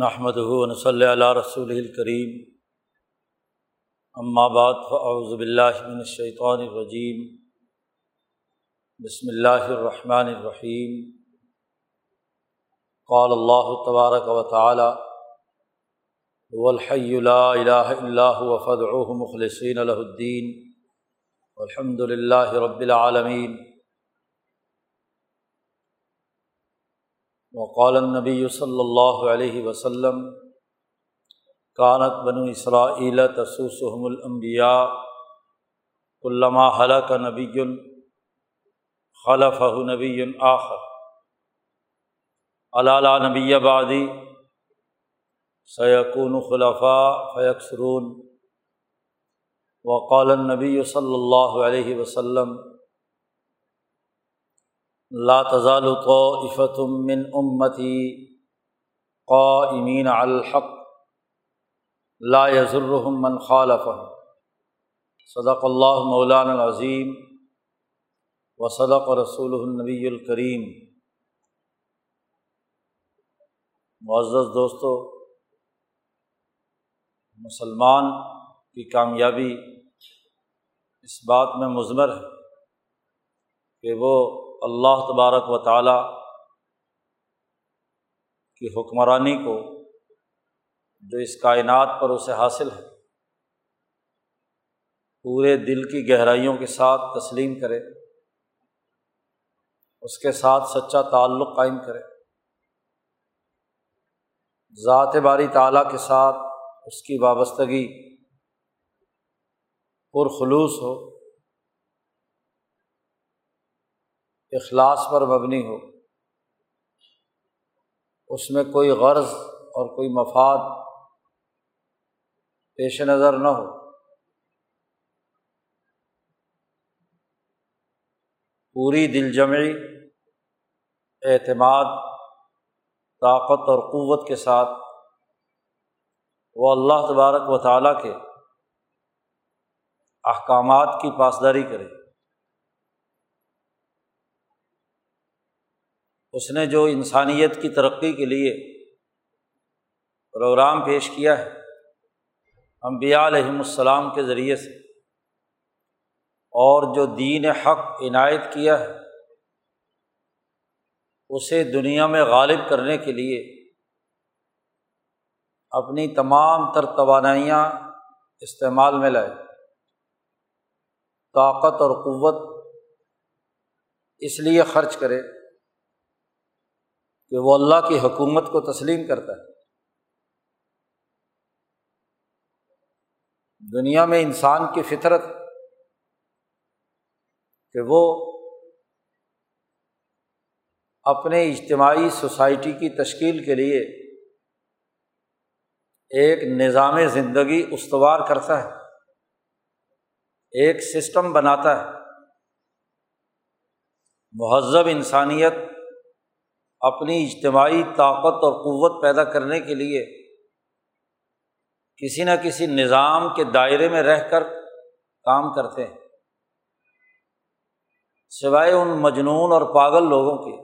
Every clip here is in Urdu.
نحمد صلی اللہ رسول الکریم بعد فاعوذ باللہ من الشیطان الرجیم بسم اللہ الرحمن الرحیم قال اللہ تبارک و تعالی والحی لا الہ الا هو، فادعوه مخلصین له الدین والحمد للہ رب العالمین وقال النبی صلی اللہ علیہ وسلم کانت بنو اسرائیل تسوسحم الانبیاء علامہ حلق نبی خلف نبی آخر. علالہ نبی آبادی سیقون خلفاء فیکسرون وقال النبی صلی اللہ علیہ وسلم لا تزال طائفة من امتی قائمین الحق. لا يضرهم من خالفهم. صدق اللہ مولان العظیم و صدق رسول النبی الکریم معزز دوستو، مسلمان کی کامیابی اس بات میں مضمر ہے کہ وہ اللہ تبارک و تعالیٰ کی حکمرانی کو جو اس کائنات پر اسے حاصل ہے، پورے دل کی گہرائیوں کے ساتھ تسلیم کرے، اس کے ساتھ سچا تعلق قائم کرے۔ ذات باری تعالیٰ کے ساتھ اس کی وابستگی پرخلوص ہو۔ اخلاص پر مبنی ہو۔ اس میں کوئی غرض اور کوئی مفاد پیش نظر نہ ہو۔ پوری دل جمعی اعتماد، طاقت اور قوت کے ساتھ وہ اللہ تبارک و تعالیٰ کے احکامات کی پاسداری کرے۔ اس نے جو انسانیت کی ترقی کے لیے پروگرام پیش کیا ہے امبیا علیہم السلام کے ذریعے سے، اور جو دین حق عنایت کیا ہے، اسے دنیا میں غالب کرنے کے لیے اپنی تمام تر توانائیاں استعمال میں لائے۔ طاقت اور قوت اس لیے خرچ کرے۔ کہ وہ اللہ کی حکومت کو تسلیم کرتا ہے۔ دنیا میں انسان کی فطرت کہ وہ اپنے اجتماعی سوسائٹی کی تشکیل کے لیے ایک نظام زندگی استوار کرتا ہے، ایک سسٹم بناتا ہے۔ مہذب انسانیت اپنی اجتماعی طاقت اور قوت پیدا کرنے کے لیے کسی نہ کسی نظام کے دائرے میں رہ کر کام کرتے ہیں۔ سوائے ان مجنون اور پاگل لوگوں کے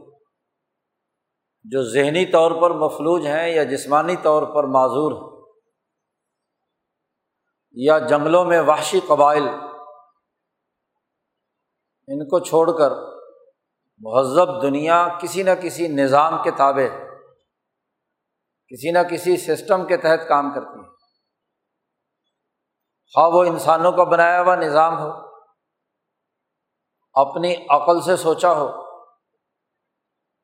جو ذہنی طور پر مفلوج ہیں یا جسمانی طور پر معذور ہیں، یا جنگلوں میں وحشی قبائل، ان کو چھوڑ کر مہذب دنیا کسی نہ کسی نظام کے تابع کسی نہ کسی سسٹم کے تحت کام کرتی ہے۔ خواہ وہ انسانوں کا بنایا ہوا نظام ہو، اپنی عقل سے سوچا ہو،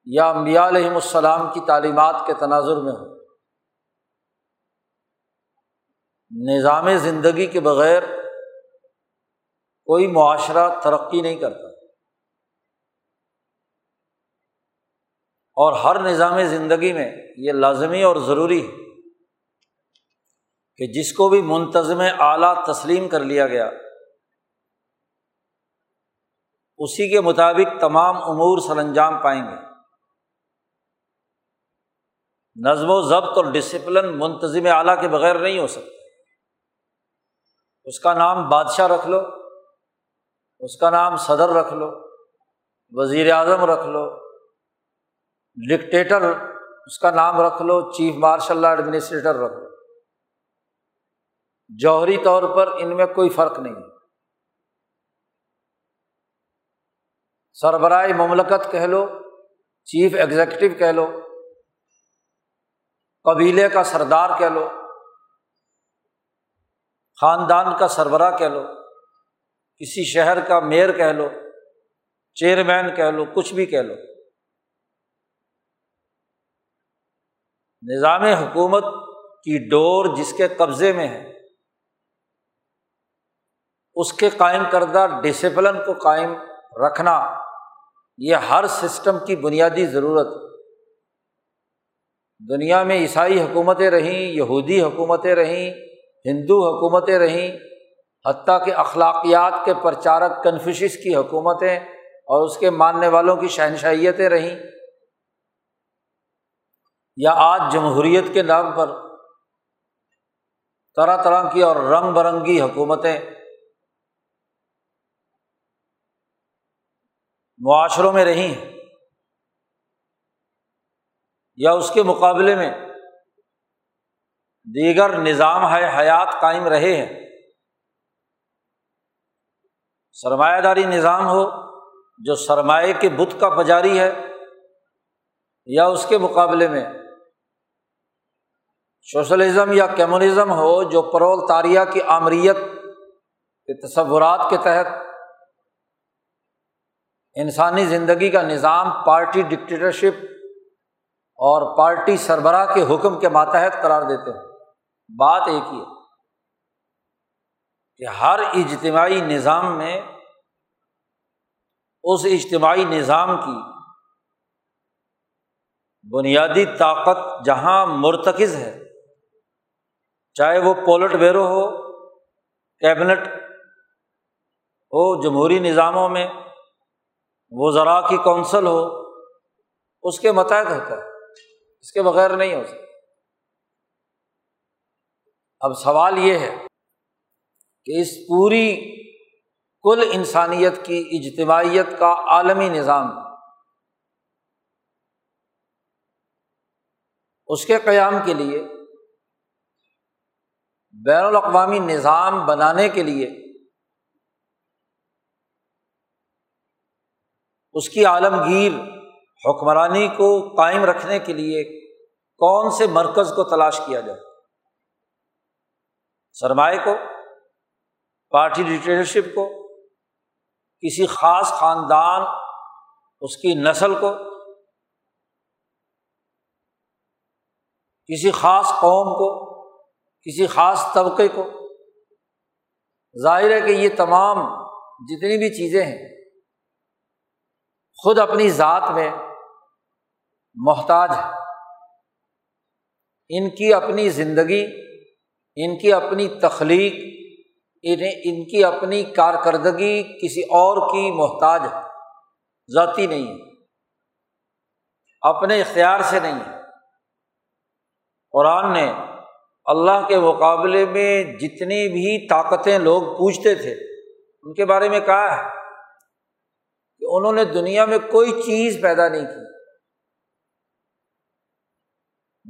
یا امبیا علیہم السلام کی تعلیمات کے تناظر میں ہو۔ نظام زندگی کے بغیر کوئی معاشرہ ترقی نہیں کرتا۔ اور ہر نظام زندگی میں یہ لازمی اور ضروری ہے کہ جس کو بھی منتظم اعلیٰ تسلیم کر لیا گیا، اسی کے مطابق تمام امور سر انجام پائیں گے۔ نظم و ضبط اور ڈسپلن منتظم اعلیٰ کے بغیر نہیں ہو سکتا اس کا نام بادشاہ رکھ لو، اس کا نام صدر رکھ لو وزیر اعظم رکھ لو ڈکٹیٹر، اس کا نام رکھ لو، چیف مارشل لا ایڈمنسٹریٹر رکھ لو۔ جوہری طور پر ان میں کوئی فرق نہیں۔ سربراہ مملکت کہہ لو، چیف ایگزیکٹو کہہ لو، قبیلے کا سردار کہہ لو، خاندان کا سربراہ کہہ لو، کسی شہر کا میئر کہہ لو، چیئرمین کہہ لو، کچھ بھی کہہ لو۔ نظام حکومت کی ڈور جس کے قبضے میں ہے، اس کے قائم کردہ ڈسپلن کو قائم رکھنا یہ ہر سسٹم کی بنیادی ضرورت دنیا میں عیسائی حکومتیں رہیں، یہودی حکومتیں رہیں، ہندو حکومتیں رہیں، حتیٰ کہ اخلاقیات کے پرچارک کنفیوشس کی حکومتیں اور اس کے ماننے والوں کی شہنشائیتیں رہیں۔ یا آج جمہوریت کے نام پر طرح طرح کی اور رنگ برنگی حکومتیں، معاشروں میں رہی ہیں یا اس کے مقابلے میں دیگر نظام ہے حیات قائم رہے ہیں، سرمایہ داری نظام ہو، جو سرمایہ کے بت کا پجاری ہے یا اس کے مقابلے میں سوشلزم یا کمیونزم ہو جو پرول تاریہ کی آمریت کے تصورات کے تحت انسانی زندگی کا نظام پارٹی ڈکٹیٹرشپ اور پارٹی سربراہ کے حکم کے ماتحت قرار دیتے ہیں۔ بات ایک ہی ہے کہ ہر اجتماعی نظام میں اس اجتماعی نظام کی بنیادی طاقت جہاں مرتکز ہے چاہے وہ پولٹ بیرو ہو، کیبنٹ ہو، جمہوری نظاموں میں وہ ذرا کی کونسل ہو، اس کے متحد ہوتا ہے اس کے بغیر نہیں ہو سکتا۔ اب سوال یہ ہے کہ اس پوری کل انسانیت کی اجتماعیت کا عالمی نظام اس کے قیام کے لیے بین الاقوامی نظام بنانے کے لیے اس کی عالمگیر حکمرانی کو قائم رکھنے کے لیے کون سے مرکز کو تلاش کیا جائے؟ سرمائے کو، پارٹی ڈکٹیٹرشپ کو، کسی خاص خاندان، اس کی نسل کو، کسی خاص قوم کو کسی خاص طبقے کو۔ ظاہر ہے کہ یہ تمام جتنی بھی چیزیں ہیں، خود اپنی ذات میں محتاج ہے ان کی اپنی زندگی، ان کی اپنی تخلیق، انہیں، ان کی اپنی کارکردگی کسی اور کی محتاج ہے، ذاتی نہیں ہے۔ اپنے اختیار سے نہیں ہے۔ قرآن نے اللہ کے مقابلے میں جتنی بھی طاقتیں لوگ پوچھتے تھے، ان کے بارے میں کہا ہے کہ انہوں نے دنیا میں کوئی چیز پیدا نہیں کی۔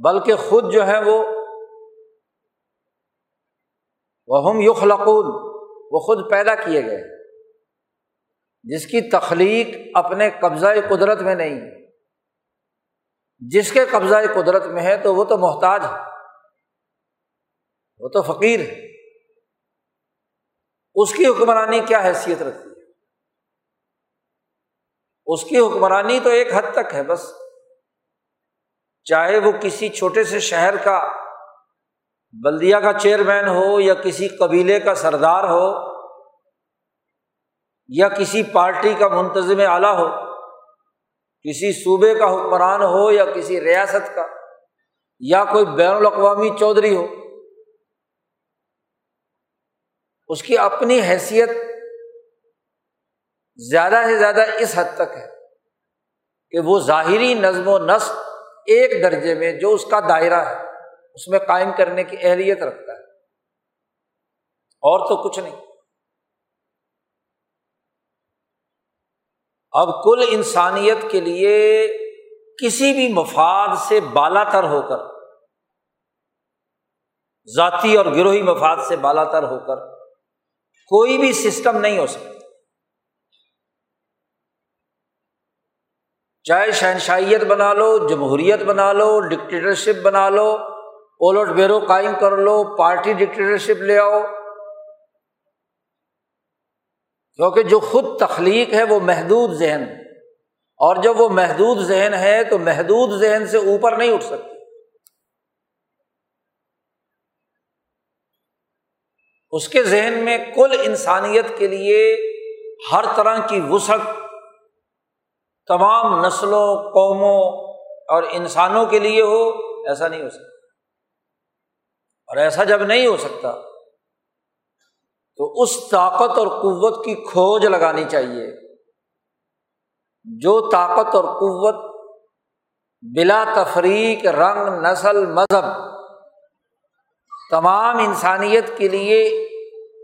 بلکہ خود جو ہے وہ ہم یخلقون وہ خود پیدا کیے گئے۔ جس کی تخلیق اپنے قبضۂ قدرت میں نہیں، جس کے قبضۂ قدرت میں ہے تو وہ تو محتاج ہے۔ وہ تو فقیر ہے۔ اس کی حکمرانی کیا حیثیت رکھتی ہے؟ اس کی حکمرانی تو ایک حد تک ہے، بس چاہے وہ کسی چھوٹے سے شہر کا بلدیا کا چیئرمین ہو یا کسی قبیلے کا سردار ہو یا کسی پارٹی کا منتظم اعلیٰ ہو، کسی صوبے کا حکمران ہو یا کسی ریاست کا یا کوئی بین الاقوامی چودھری ہو اس کی اپنی حیثیت زیادہ سے زیادہ اس حد تک ہے کہ وہ ظاہری نظم و نسق ایک درجے میں جو اس کا دائرہ ہے، اس میں قائم کرنے کی اہلیت رکھتا ہے۔ اور تو کچھ نہیں۔ اب کل انسانیت کے لیے کسی بھی مفاد سے بالا تر ہو کر، ذاتی اور گروہی مفاد سے بالا تر ہو کر کوئی بھی سسٹم نہیں ہو سکتا۔ چاہے شہنشائیت بنا لو، جمہوریت بنا لو ڈکٹیٹرشپ بنا لو پولٹ بیرو قائم کر لو، پارٹی ڈکٹیٹرشپ لے آؤ۔ کیونکہ جو خود تخلیق ہے وہ محدود ذہن اور جب وہ محدود ذہن ہے تو محدود ذہن سے اوپر نہیں اٹھ سکتی اس کے ذہن میں کل انسانیت کے لیے ہر طرح کی وسعت تمام نسلوں، قوموں اور انسانوں کے لیے ہو، ایسا نہیں ہو سکتا۔ اور ایسا جب نہیں ہو سکتا، تو اس طاقت اور قوت کی کھوج لگانی چاہیے۔ جو طاقت اور قوت بلا تفریق، رنگ، نسل، مذہب تمام انسانیت کے لیے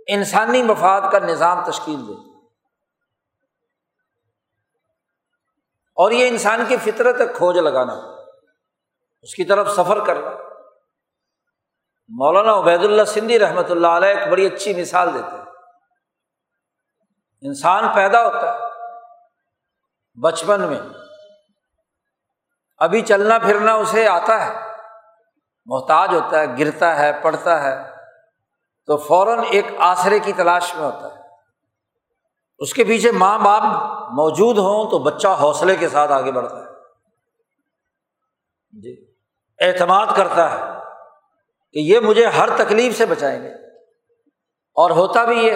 انسانی مفاد کا نظام تشکیل دے۔ اور یہ انسان کی فطرت ہے، کھوج لگانا۔ اس کی طرف سفر کرنا۔ مولانا عبید اللہ سندھی رحمۃ اللہ علیہ ایک بڑی اچھی مثال دیتے ہیں۔ انسان پیدا ہوتا ہے بچپن میں، ابھی چلنا پھرنا اسے آتا ہے۔ محتاج ہوتا ہے، گرتا ہے پڑتا ہے، تو فوراً ایک آسرے کی تلاش میں ہوتا ہے۔ اس کے پیچھے ماں باپ موجود ہوں تو بچہ حوصلے کے ساتھ آگے بڑھتا ہے۔ جی اعتماد کرتا ہے کہ یہ مجھے ہر تکلیف سے بچائیں گے۔ اور ہوتا بھی یہ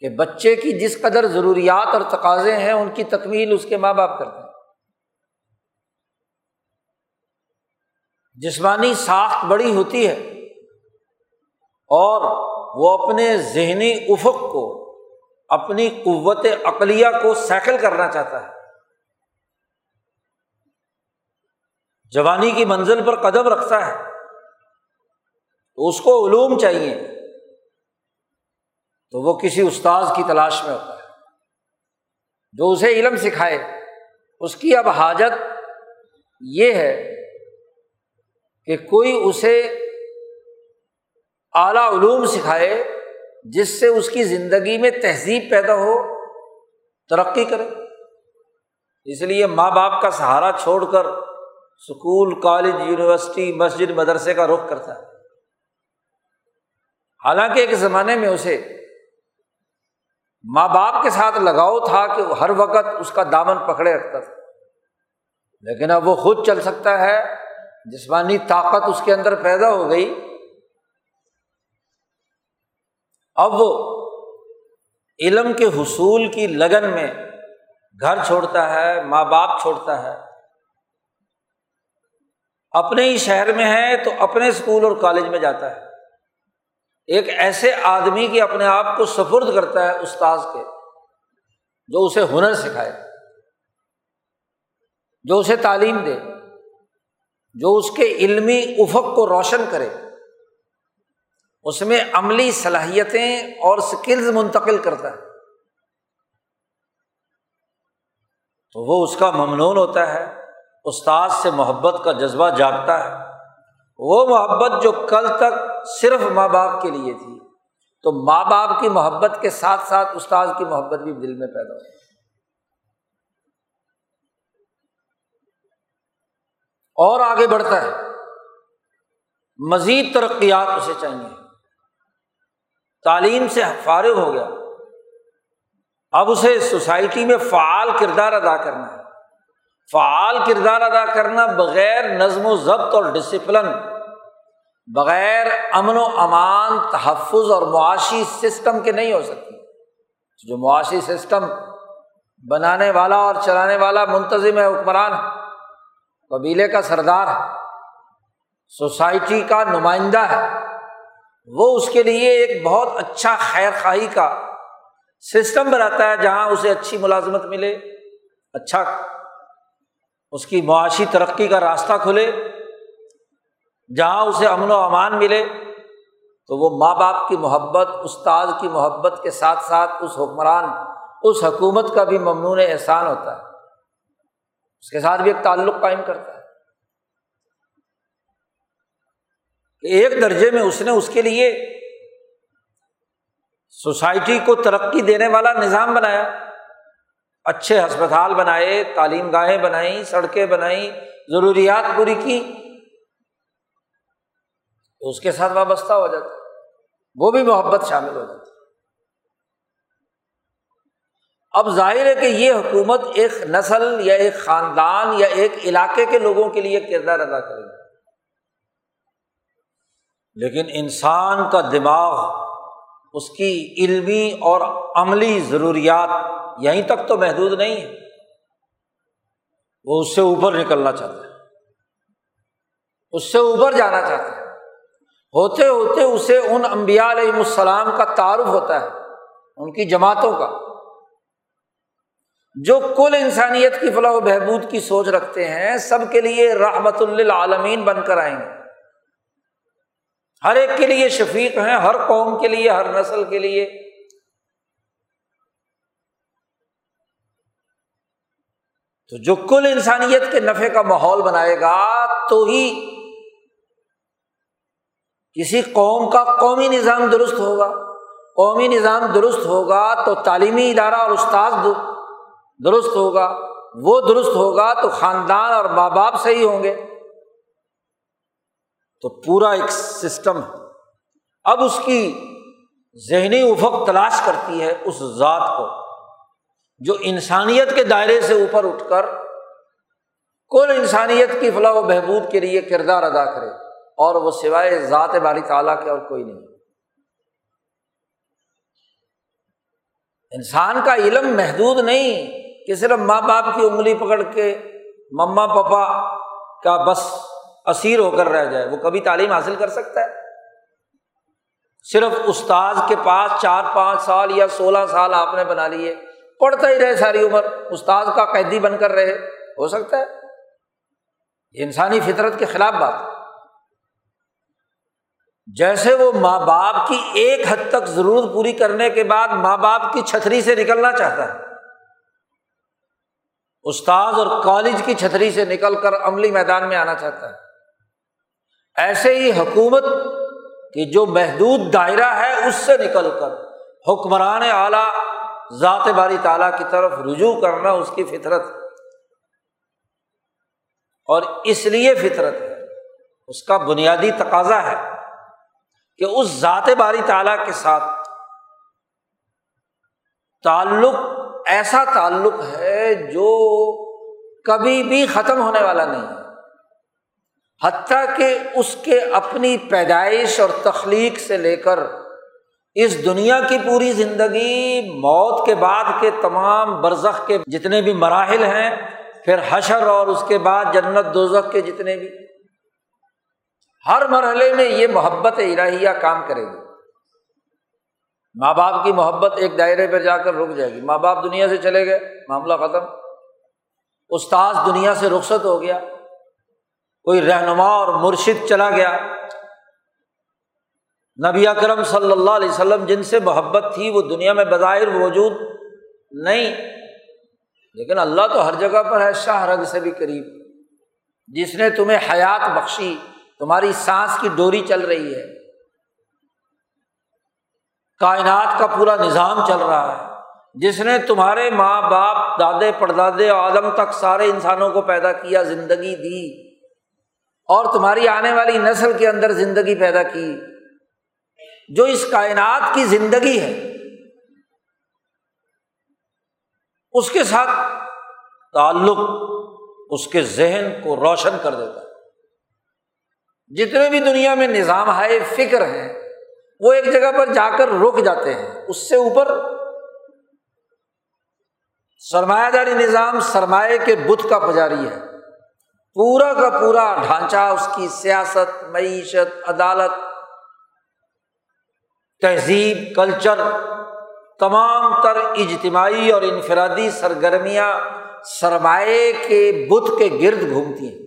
کہ بچے کی جس قدر ضروریات اور تقاضے ہیں، ان کی تکمیل اس کے ماں باپ کرتے ہیں۔ جسمانی ساخت بڑی ہوتی ہے اور وہ اپنے ذہنی افق کو، اپنی قوت عقلیہ کو سیکل کرنا چاہتا ہے۔ جوانی کی منزل پر قدم رکھتا ہے۔ تو اس کو علوم چاہیے۔ تو وہ کسی استاذ کی تلاش میں ہوتا ہے۔ جو اسے علم سکھائے۔ اس کی اب حاجت یہ ہے کہ کوئی اسے اعلیٰ علوم سکھائے جس سے اس کی زندگی میں تہذیب پیدا ہو، ترقی کرے۔ اس لیے ماں باپ کا سہارا چھوڑ کر اسکول کالج، یونیورسٹی، مسجد، مدرسے کا رخ کرتا ہے۔ حالانکہ ایک زمانے میں اسے ماں باپ کے ساتھ لگاؤ تھا کہ ہر وقت اس کا دامن پکڑے رکھتا تھا، لیکن اب وہ خود چل سکتا ہے۔ جسمانی طاقت اس کے اندر پیدا ہو گئی۔ اب وہ علم کے حصول کی لگن میں گھر چھوڑتا ہے، ماں باپ چھوڑتا ہے۔ اپنے ہی شہر میں ہے تو اپنے اسکول اور کالج میں جاتا ہے۔ ایک ایسے آدمی کی اپنے آپ کو سفرد کرتا ہے استاذ کے، جو اسے ہنر سکھائے، جو اسے تعلیم دے۔ جو اس کے علمی افق کو روشن کرے، اس میں عملی صلاحیتیں اور اسکلز منتقل کرتا ہے۔ تو وہ اس کا ممنون ہوتا ہے استاذ سے محبت کا جذبہ جاگتا ہے۔ وہ محبت جو کل تک صرف ماں باپ کے لیے تھی، تو ماں باپ کی محبت کے ساتھ ساتھ استاذ کی محبت بھی دل میں پیدا ہو اور آگے بڑھتا ہے۔ مزید ترقیات اسے چاہیے۔ تعلیم سے فارغ ہو گیا۔ اب اسے سوسائٹی میں فعال کردار ادا کرنا ہے۔ فعال کردار ادا کرنا بغیر نظم و ضبط اور ڈسپلن بغیر امن و امان، تحفظ اور معاشی سسٹم کے نہیں ہو سکتی۔ جو معاشی سسٹم بنانے والا اور چلانے والا منتظم ہے، حکمران۔ قبیلے کا سردار ہے، سوسائٹی کا نمائندہ ہے، وہ اس کے لیے ایک بہت اچھا خیر خواہی کا سسٹم بناتا ہے جہاں اسے اچھی ملازمت ملے اچھا اس کی معاشی ترقی کا راستہ کھلے، جہاں اسے امن و امان ملے، تو وہ ماں باپ کی محبت، استاد کی محبت کے ساتھ ساتھ اس حکمران، اس حکومت کا بھی ممنون احسان ہوتا ہے۔ اس کے ساتھ بھی ایک تعلق قائم کرتا ہے۔ ایک درجے میں اس نے اس کے لیے سوسائٹی کو ترقی دینے والا نظام بنایا۔ اچھے ہسپتال بنائے، تعلیم گاہیں بنائیں، سڑکیں بنائیں، ضروریات پوری کی تو اس کے ساتھ وابستہ ہو جاتا وہ بھی محبت شامل ہو جاتی اب ظاہر ہے کہ یہ حکومت ایک نسل یا ایک خاندان یا ایک علاقے کے لوگوں کے لیے کردار ادا کرے گی۔ لیکن انسان کا دماغ، اس کی علمی اور عملی ضروریات یہیں تک تو محدود نہیں ہے۔ وہ اس سے اوپر نکلنا چاہتا ہے۔ اس سے اوپر جانا چاہتا ہے۔ ہوتے ہوتے اسے ان امبیا علیہ السلام کا تعارف ہوتا ہے، ان کی جماعتوں کا۔ جو کل انسانیت کی فلاح و بہبود کی سوچ رکھتے ہیں، سب کے لیے رحمت للعالمین بن کر آئیں گے۔ ہر ایک کے لیے شفیق ہیں، ہر قوم کے لیے، ہر نسل کے لیے۔ تو جو کل انسانیت کے نفے کا ماحول بنائے گا، تو ہی کسی قوم کا قومی نظام درست ہوگا۔ قومی نظام درست ہوگا تو تعلیمی ادارہ اور استاد درست ہوگا، وہ درست ہوگا تو خاندان اور ماں باپ صحیح ہوں گے۔ تو پورا ایک سسٹم ہے۔ اب اس کی ذہنی افق تلاش کرتی ہے اس ذات کو، جو انسانیت کے دائرے سے اوپر اٹھ کر کل انسانیت کی فلاح و بہبود کے لیے کردار ادا کرے، اور وہ سوائے ذات باری تعالیٰ کے اور کوئی نہیں۔ انسان کا علم محدود نہیں کہ صرف ماں باپ کی انگلی پکڑ کے مما پپا کا بس اسیر ہو کر رہ جائے، وہ کبھی تعلیم حاصل کر سکتا ہے؟ صرف استاذ کے پاس چار پانچ سال یا سولہ سال آپ نے بنا لیے، پڑھتا ہی رہے ساری عمر، استاذ کا قیدی بن کر رہے، ہو سکتا ہے؟ یہ انسانی فطرت کے خلاف بات ہے۔ جیسے وہ ماں باپ کی ایک حد تک ضرورت پوری کرنے کے بعد ماں باپ کی چھتری سے نکلنا چاہتا ہے۔ استاذ اور کالج کی چھتری سے نکل کر عملی میدان میں آنا چاہتا ہے۔ ایسے ہی حکومت کی جو محدود دائرہ ہے اس سے نکل کر حکمران اعلیٰ ذات باری تعالیٰ کی طرف رجوع کرنا اس کی فطرت اور اس لیے فطرت ہے، اس کا بنیادی تقاضا ہے کہ اس ذات باری تعالیٰ کے ساتھ تعلق ایسا تعلق ہے جو کبھی بھی ختم ہونے والا نہیں ہے۔ حتیٰ کہ اس کے اپنی پیدائش اور تخلیق سے لے کر اس دنیا کی پوری زندگی، موت کے بعد کے تمام برزخ کے جتنے بھی مراحل ہیں، پھر حشر اور اس کے بعد جنت دوزخ کے جتنے بھی۔ ہر مرحلے میں یہ محبت الہیہ کام کرے گی۔ ماں باپ کی محبت ایک دائرے پہ جا کر رک جائے گی۔ ماں باپ دنیا سے چلے گئے، معاملہ ختم۔ استاذ دنیا سے رخصت ہو گیا۔ کوئی رہنما اور مرشد چلا گیا۔ نبی اکرم صلی اللہ علیہ وسلم جن سے محبت تھی، وہ دنیا میں بظاہر موجود نہیں۔ لیکن اللہ تو ہر جگہ پر ہے، شاہ رگ سے بھی قریب۔ جس نے تمہیں حیات بخشی، تمہاری سانس کی ڈوری چل رہی ہے۔ کائنات کا پورا نظام چل رہا ہے۔ جس نے تمہارے ماں باپ، دادے، پردادے عالم تک سارے انسانوں کو پیدا کیا، زندگی دی۔ اور تمہاری آنے والی نسل کے اندر زندگی پیدا کی۔ جو اس کائنات کی زندگی ہے، اس کے ساتھ تعلق، اس کے ذہن کو روشن کر دیتا ہے۔ جتنے بھی دنیا میں نظام ہے، فکر ہے وہ ایک جگہ پر جا کر رک جاتے ہیں۔ اس سے اوپر سرمایہ داری نظام سرمایہ کے بت کا پجاری ہے۔ پورا کا پورا ڈھانچہ، اس کی سیاست، معیشت، عدالت، تہذیب، کلچر، تمام تر اجتماعی اور انفرادی سرگرمیاں سرمایہ کے بت کے گرد گھومتی ہیں۔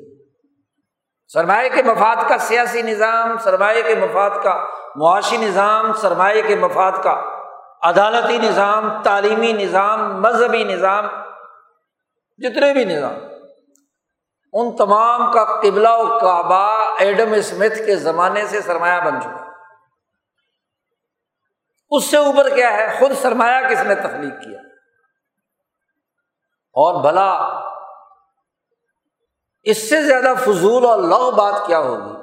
سرمایہ کے مفاد کا سیاسی نظام، سرمایہ کے مفاد کا معاشی نظام، سرمایہ کے مفاد کا عدالتی نظام، تعلیمی نظام، مذہبی نظام، جتنے بھی نظام، ان تمام کا قبلہ و کعبہ ایڈم اسمتھ کے زمانے سے سرمایہ بن چکا۔ اس سے اوپر کیا ہے؟ خود سرمایہ کس نے تخلیق کیا؟ اور بھلا اس سے زیادہ فضول اور لو بات کیا ہوگی؟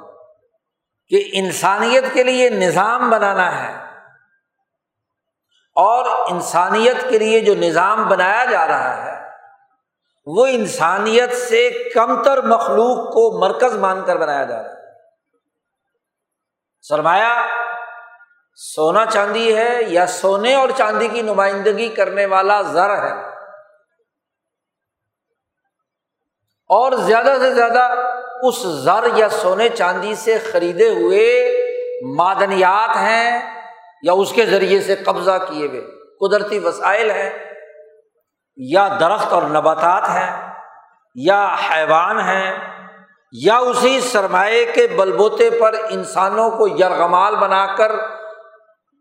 کہ انسانیت کے لیے نظام بنانا ہے اور انسانیت کے لیے جو نظام بنایا جا رہا ہے، وہ انسانیت سے کم تر مخلوق کو مرکز مان کر بنایا جا رہا ہے۔ سرمایہ سونا چاندی ہے یا سونے اور چاندی کی نمائندگی کرنے والا زر ہے۔ اور زیادہ سے زیادہ اس زر یا سونے چاندی سے خریدے ہوئے معدنیات ہیں یا اس کے ذریعے سے قبضہ کیے ہوئے قدرتی وسائل ہیں یا درخت اور نباتات ہیں یا حیوان ہیں یا اسی سرمایہ کے بلبوتے پر انسانوں کو یرغمال بنا کر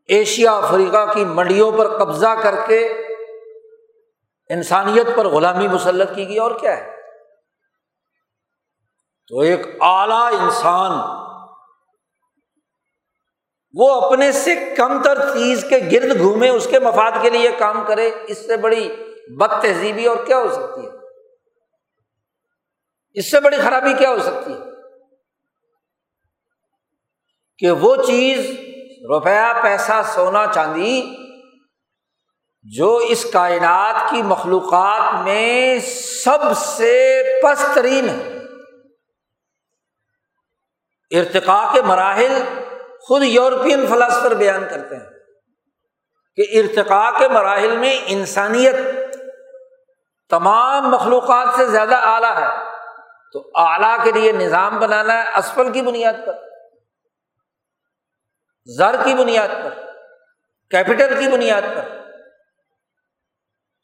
ایشیا، افریقہ کی منڈیوں پر قبضہ کر کے انسانیت پر غلامی مسلط کی گئی اور کیا ہے؟ تو ایک اعلی انسان وہ اپنے سے کم تر چیز کے گرد گھومے، اس کے مفاد کے لیے کام کرے، اس سے بڑی بد تہذیبی اور کیا ہو سکتی ہے؟ اس سے بڑی خرابی کیا ہو سکتی ہے؟ کہ وہ چیز روپیہ پیسہ سونا چاندی جو اس کائنات کی مخلوقات میں سب سے پسترین ہے۔ ارتقا کے مراحل خود یورپین فلاسفر بیان کرتے ہیں کہ ارتقا کے مراحل میں انسانیت تمام مخلوقات سے زیادہ اعلیٰ ہے۔ تو اعلیٰ کے لیے نظام بنانا ہے، اسفل کی بنیاد پر، زر کی بنیاد پر کیپٹل کی بنیاد پر۔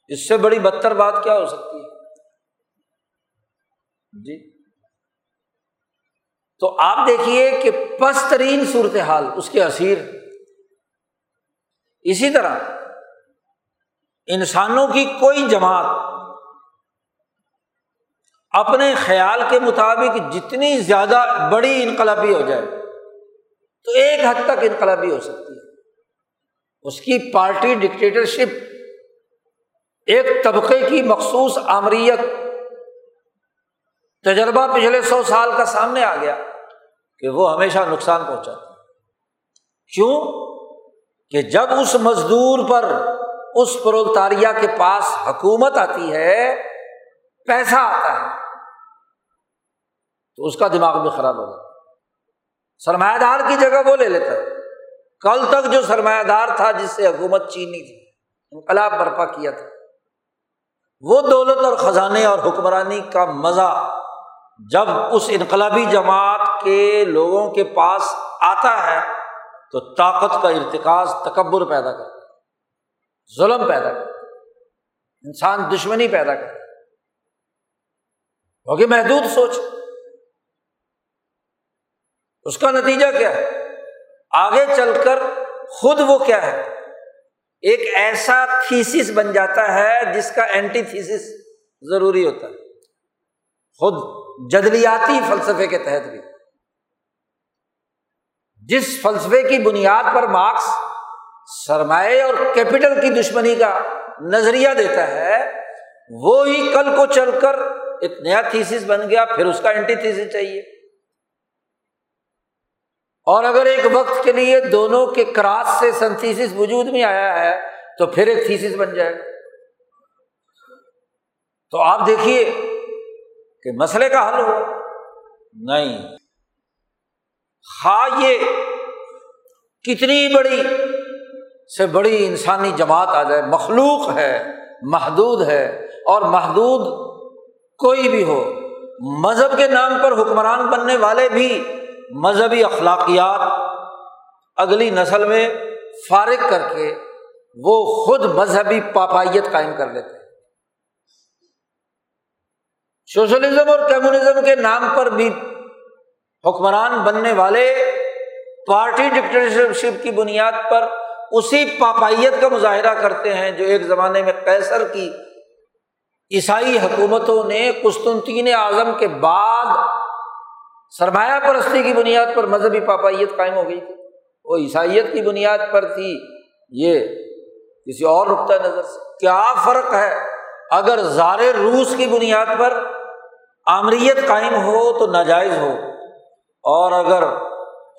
اس سے بڑی بدتر بات کیا ہو سکتی ہے؟ جی۔ تو آپ دیکھیے کہ پسترین صورتحال، اس کے اثیر اسی طرح، انسانوں کی کوئی جماعت اپنے خیال کے مطابق جتنی زیادہ بڑی انقلابی ہو جائے، تو ایک حد تک انقلابی ہو سکتی ہے۔ اس کی پارٹی ڈکٹیٹرشپ ایک طبقے کی مخصوص آمریت تجربہ پچھلے سو سال کا سامنے آ گیا۔ کہ وہ ہمیشہ نقصان پہنچاتی کیوں؟ کہ جب اس مزدور پر، اس پروتاریا کے پاس حکومت آتی ہے، پیسہ آتا ہے، تو اس کا دماغ بھی خراب ہو جاتا سرمایہ دار کی جگہ وہ لے لیتا ہے۔ کل تک جو سرمایہ دار تھا جس سے حکومت چینی تھی، انقلاب برپا کیا تھا، وہ دولت اور خزانے اور حکمرانی کا مزہ جب اس انقلابی جماعت کے لوگوں کے پاس آتا ہے تو طاقت کا ارتکاز تکبر پیدا کرتا ہے، ظلم پیدا کرتا ہے، انسان دشمنی پیدا کرتا ہے۔ کیونکہ محدود سوچ۔ اس کا نتیجہ کیا ہے؟ آگے چل کر خود وہ کیا ہے؟ ایک ایسا تھیسس بن جاتا ہے جس کا اینٹی تھیسس ضروری ہوتا ہے۔ خود جدلیاتی فلسفے کے تحت بھی۔ جس فلسفے کی بنیاد پر مارکس سرمایہ اور کیپٹل کی دشمنی کا نظریہ دیتا ہے وہی کل کو چل کر ایک نیا تھیسس بن گیا، پھر اس کا اینٹی تھیسس چاہیے۔ اور اگر ایک وقت کے لیے دونوں کے کراس سے سنتھیسس وجود میں آیا ہے، تو پھر ایک تھیسس بن جائے۔ تو آپ دیکھیے کہ مسئلے کا حل ہو؟ نہیں۔ ہاں یہ کتنی بڑی سے بڑی انسانی جماعت آ جائے، مخلوق ہے، محدود ہے، اور محدود کوئی بھی ہو، مذہب کے نام پر حکمران بننے والے بھی مذہبی اخلاقیات اگلی نسل میں فارغ کر کے وہ خود مذہبی پاپائیت قائم کر لیتے سوشلزم اور کمیونزم کے نام پر بھی حکمران بننے والے پارٹی ڈکٹرشپ کی بنیاد پر اسی پاپائیت کا مظاہرہ کرتے ہیں جو ایک زمانے میں کیسر کی عیسائی حکومتوں نے قسطنطین اعظم کے بعد سرمایہ پرستی کی بنیاد پر مذہبی پاپائیت قائم ہو گئی تھی۔ وہ عیسائیت کی بنیاد پر تھی۔ یہ کسی اور نقطۂ نظر سے کیا فرق ہے؟ اگر زار روس کی بنیاد پر آمریت قائم ہو تو ناجائز ہو۔ اور اگر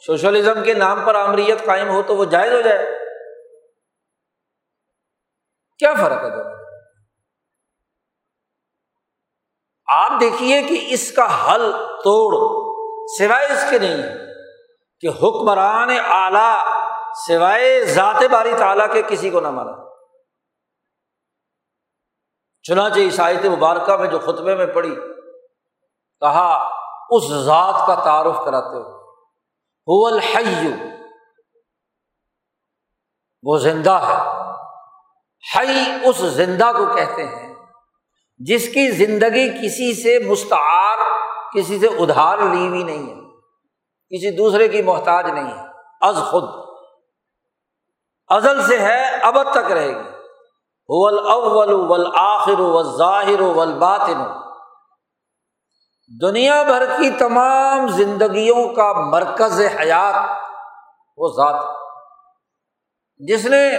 سوشلزم کے نام پر آمریت قائم ہو تو وہ جائز ہو جائے۔ کیا فرق ہے دونوں آپ دیکھیے کہ اس کا حل توڑ سوائے اس کے نہیں ہے کہ حکمران اعلی سوائے ذات باری تعالیٰ کے کسی کو نہ مانا۔ چنانچہ عیسائیت مبارکہ میں جو خطبے میں پڑھی کہا، اس ذات کا تعارف کراتے ہو۔ الحی۔ وہ زندہ ہے۔ حی اس زندہ کو کہتے ہیں، جس کی زندگی کسی سے مستعار، کسی سے ادھار لی ہوئی نہیں ہے۔ کسی دوسرے کی محتاج نہیں ہے۔ از خود۔ ازل سے ہے ابد تک رہے گی۔ اول آخر و ظاہر والباطن۔ دنیا بھر کی تمام زندگیوں کا مرکز حیات وہ ذات جس نے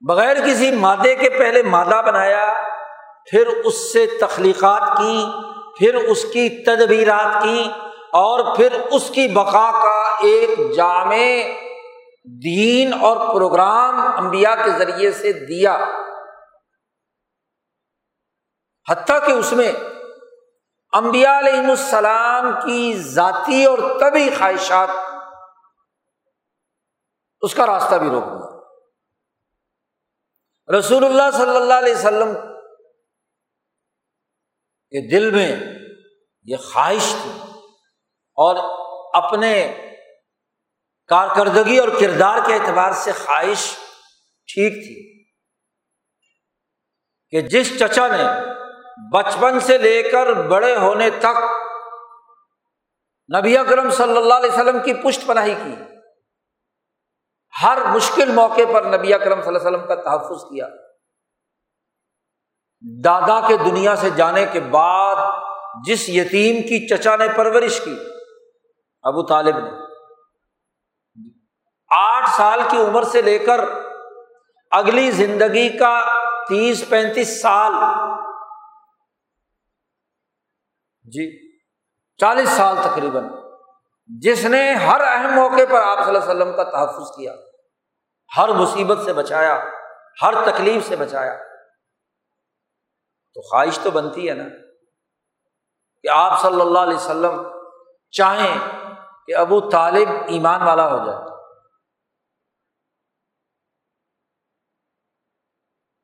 بغیر کسی مادے کے پہلے مادہ بنایا، پھر اس سے تخلیقات کی، پھر اس کی تدبیرات کی، اور پھر اس کی بقا کا ایک جامع دین اور پروگرام امبیا کے ذریعے سے دیا۔ حتیٰ کہ اس میں امبیا علیہ السلام کی ذاتی اور طبی خواہشات، اس کا راستہ بھی روک دیا۔ رسول اللہ صلی اللہ علیہ وسلم کے دل میں یہ خواہش تھی اور اپنے کارکردگی اور کردار کے اعتبار سے خواہش ٹھیک تھی کہ جس چچا نے بچپن سے لے کر بڑے ہونے تک نبی اکرم صلی اللہ علیہ وسلم کی پشت پناہی کی، ہر مشکل موقع پر نبی اکرم صلی اللہ علیہ وسلم کا تحفظ کیا۔ دادا کے دنیا سے جانے کے بعد جس یتیم کی چچا نے پرورش کی، ابو طالب نے۔ آٹھ سال کی عمر سے لے کر اگلی زندگی کا تیس پینتیس سال جی چالیس سال تقریباً۔ جس نے ہر اہم موقع پر آپ صلی اللہ علیہ وسلم کا تحفظ کیا، ہر مصیبت سے بچایا، ہر تکلیف سے بچایا۔ تو خواہش تو بنتی ہے نا کہ آپ صلی اللہ علیہ وسلم چاہیں کہ ابو طالب ایمان والا ہو جائے۔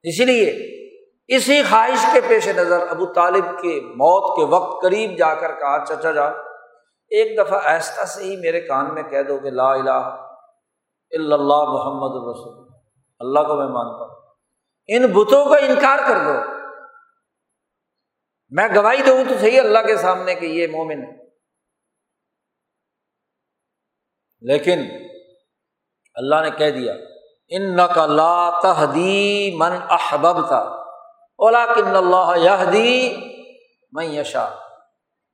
اسی لیے اسی خواہش کے پیش نظر ابو طالب کے موت کے وقت قریب جا کر کہا، چچا جا ایک دفعہ ایسا سے ہی میرے کان میں کہہ دو کہ لا الہ الا اللہ محمد الرسول۔ اللہ کو میں مانتا ہوں۔ ان بتوں کا انکار کر دو۔ میں گواہی دوں تو صحیح اللہ کے سامنے کہ یہ مومن ہے۔ لیکن اللہ نے کہہ دیا ان کا لا تحدی من احبب تھا اولا کن اللہ یہدی میں یشا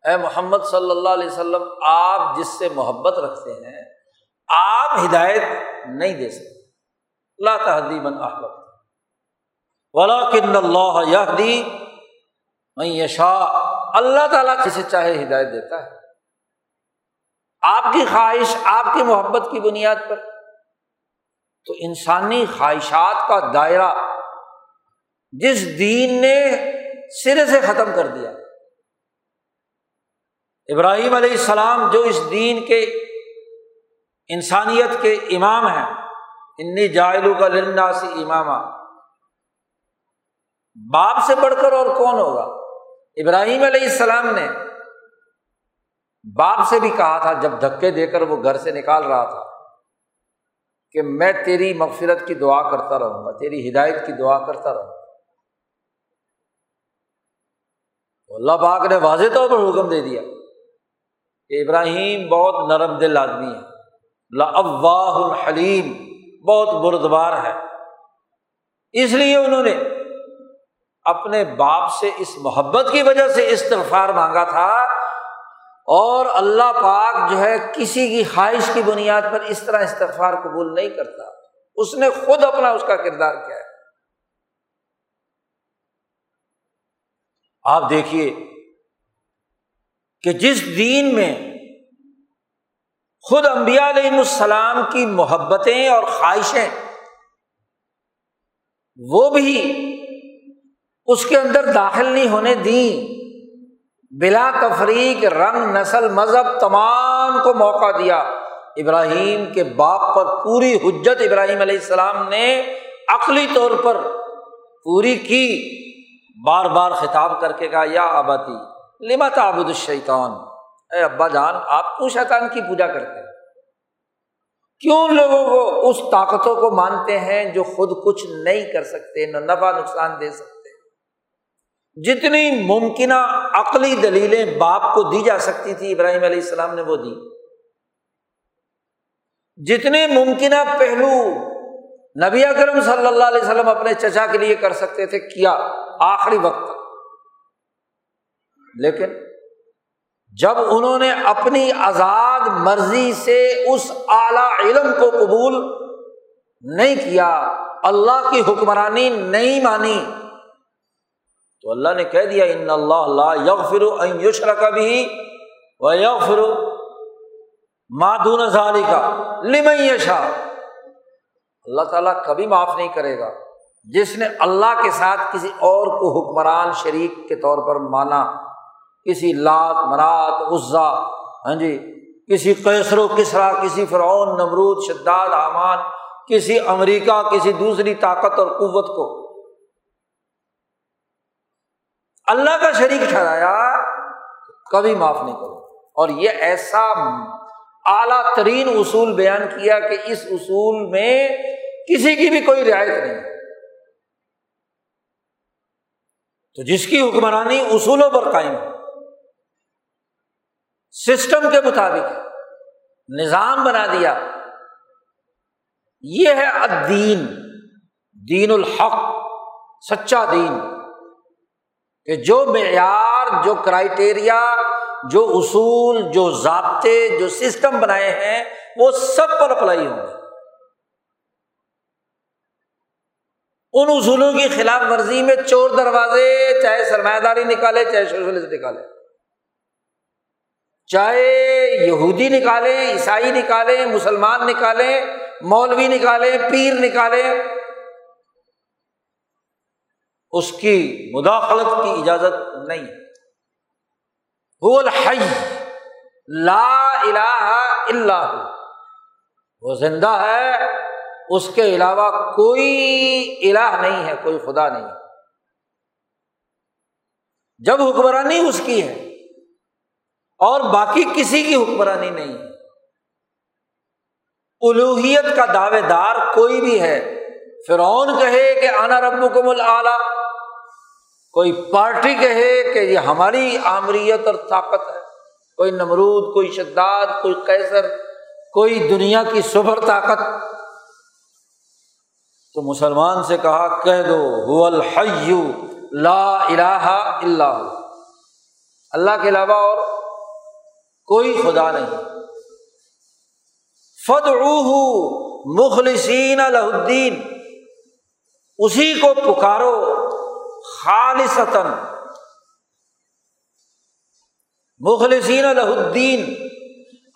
اے محمد صلی اللہ علیہ وسلم، آپ جس سے محبت رکھتے ہیں، آپ ہدایت نہیں دے سکتے۔ اللہ تحدی من احبب ولا کن اللہ یہدی میں یشا اللہ تعالیٰ جسے چاہے ہدایت دیتا ہے۔ آپ کی خواہش، آپ کی محبت کی بنیاد پر۔ تو انسانی خواہشات کا دائرہ جس دین نے سرے سے ختم کر دیا۔ ابراہیم علیہ السلام جو اس دین کے انسانیت کے امام ہیں، انی جائلو کا لندا سی امام باپ سے بڑھ کر اور کون ہوگا؟ ابراہیم علیہ السلام نے۔ باپ سے بھی کہا تھا، جب دھکے دے کر وہ گھر سے نکال رہا تھا، کہ میں تیری مغفرت کی دعا کرتا رہوں گا، تیری ہدایت کی دعا کرتا رہوں گا۔ اللہ پاک نے واضح طور پر حکم دے دیا کہ ابراہیم بہت نرم دل آدمی ہے۔ لاواہ الحلیم بہت بردبار ہے۔ اس لیے انہوں نے اپنے باپ سے اس محبت کی وجہ سے استغفار مانگا تھا اور اللہ پاک جو ہے کسی کی خواہش کی بنیاد پر اس طرح استغفار قبول نہیں کرتا۔ اس نے خود اپنا اس کا کردار کیا ہے۔ آپ دیکھیے کہ جس دین میں خود انبیاء علیہ السلام کی محبتیں اور خواہشیں وہ بھی اس کے اندر داخل نہیں ہونے دیں، بلا تفریق، رنگ، نسل، مذہب تمام کو موقع دیا۔ ابراہیم کے باپ پر پوری حجت ابراہیم علیہ السلام نے عقلی طور پر پوری کی۔ بار بار خطاب کر کے کہا، یا آباتی لما تعبد الشیطان؟ اے ابا جان، آپ کیوں شیطان کی پوجا کرتے ہیں؟ کیوں لوگوں کو، اس طاقتوں کو مانتے ہیں جو خود کچھ نہیں کر سکتے، نہ نفع نقصان دے سکتے؟ جتنی ممکنہ عقلی دلیلیں باپ کو دی جا سکتی تھی، ابراہیم علیہ السلام نے وہ دی۔ جتنے ممکنہ پہلو نبی اکرم صلی اللہ علیہ وسلم اپنے چچا کے لیے کر سکتے تھے کیا؟ آخری وقت لیکن جب انہوں نے اپنی آزاد مرضی سے اس اعلی علم کو قبول نہیں کیا، اللہ کی حکمرانی نہیں مانی، تو اللہ نے کہہ دیا، ان اللہ اللہ یغ فرو یشر کا بھی و یغ فرو مادون ظالی کا لم اللہ تعالیٰ کبھی معاف نہیں کرے گا۔ جس نے اللہ کے ساتھ کسی اور کو حکمران شریک کے طور پر مانا، کسی لات مرات عزا ہاں جی کسی کیسر و کسرا کسی فرعون، نمرود، شداد احمان کسی امریکہ، کسی دوسری طاقت اور قوت کو۔ اللہ کا شریک ٹھہرایا، کبھی معاف نہیں کرو اور یہ ایسا اعلیٰ ترین اصول بیان کیا کہ اس اصول میں کسی کی بھی کوئی رعایت نہیں۔ تو جس کی حکمرانی اصولوں پر قائم ہے، سسٹم کے مطابق نظام بنا دیا۔ یہ ہے الدین، دین الحق، سچا دین۔ کہ جو معیار، جو کرائٹیریا جو اصول، جو ضابطے، جو سسٹم بنائے ہیں، وہ سب پر اپلائی ہوں گے۔ ان اصولوں کی خلاف ورزی میں چور دروازے، چاہے سرمایہ داری نکالے، چاہے سوشلسٹ نکالے۔ چاہے یہودی نکالے، عیسائی نکالے، مسلمان نکالے، مولوی نکالے، پیر نکالے۔ اس کی مداخلت کی اجازت نہیں۔ وہ الحی لا الہ الا وہ زندہ ہے، اس کے علاوہ کوئی الہ نہیں ہے، کوئی خدا نہیں جب حکمرانی اس کی ہے، اور باقی کسی کی حکمرانی نہیں ہے۔ الوحیت کا دعوے دار کوئی بھی ہے۔ فرعون کہے کہ آنا رب کو مل کوئی پارٹی کہے کہ یہ ہماری آمریت اور طاقت ہے۔ کوئی نمرود، کوئی شداد، کوئی کیسر کوئی دنیا کی سبر طاقت۔ تو مسلمان سے کہا، کہہ دو ہو الحیو لا الہ الا اللہ کے علاوہ اور کوئی خدا نہیں۔ فد مخلصین الدین اسی کو پکارو۔ خالصتاً. مخلصین الدین،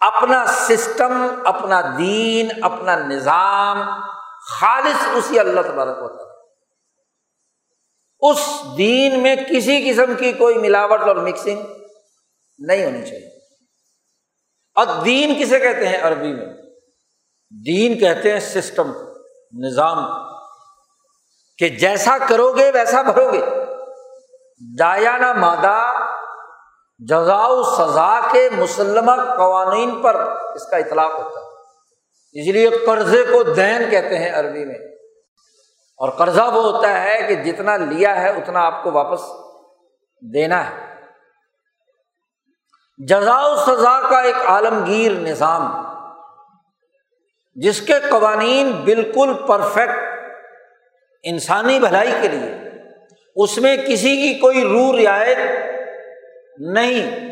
اپنا سسٹم، اپنا دین، اپنا نظام خالص اسی اللہ تبارک ہوتا ہے اس دین میں کسی قسم کی کوئی ملاوٹ اور مکسنگ نہیں ہونی چاہیے۔ اور دین کسے کہتے ہیں؟ عربی میں۔ دین کہتے ہیں سسٹم، نظام۔ کہ جیسا کرو گے، ویسا بھرو گے۔ ڈایانہ مادہ جزا سزا کے مسلمہ قوانین پر اس کا اطلاق ہوتا ہے۔ اس لیے قرضے کو دین کہتے ہیں عربی میں۔ اور قرضہ وہ ہوتا ہے کہ جتنا لیا ہے اتنا آپ کو واپس دینا ہے۔ جزا سزا کا ایک عالمگیر نظام، جس کے قوانین بالکل پرفیکٹ انسانی بھلائی کے لیے۔ اس میں کسی کی کوئی روح رعایت نہیں۔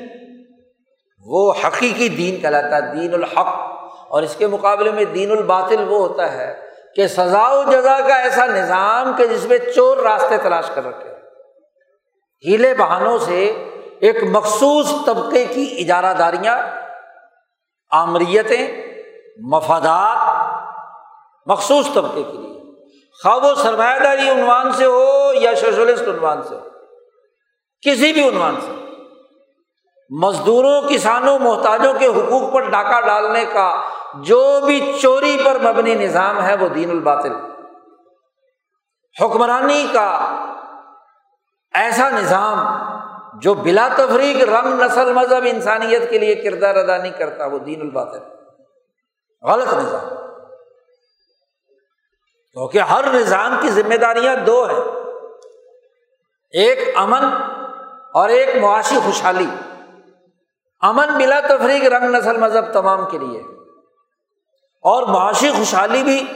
وہ حقیقی دین کہلاتا ہے، دین الحق۔ اور اس کے مقابلے میں دین الباطل وہ ہوتا ہے کہ سزا و جزا کا ایسا نظام کہ جس میں چور راستے تلاش کر رکھے۔ ہیلے بہانوں سے ایک مخصوص طبقے کی اجارہ داریاں، آمریتیں، مفادات مخصوص طبقے کے لیے۔ خواب و سرمایہ داری عنوان سے ہو یا سوشلسٹ عنوان سے ہو؟ کسی بھی عنوان سے۔ مزدوروں، کسانوں، محتاجوں کے حقوق پر ڈاکہ ڈالنے کا جو بھی چوری پر مبنی نظام ہے وہ دین الباطل۔ حکمرانی کا ایسا نظام جو بلا تفریق رنگ نسل مذہب انسانیت کے لیے کردار ادا نہیں کرتا وہ دین الباطل۔ غلط نظام۔ کیونکہ ہر نظام کی ذمہ داریاں دو ہیں۔ ایک امن اور ایک معاشی خوشحالی۔ امن بلا تفریق رنگ نسل مذہب تمام کے لیے اور معاشی خوشحالی بھی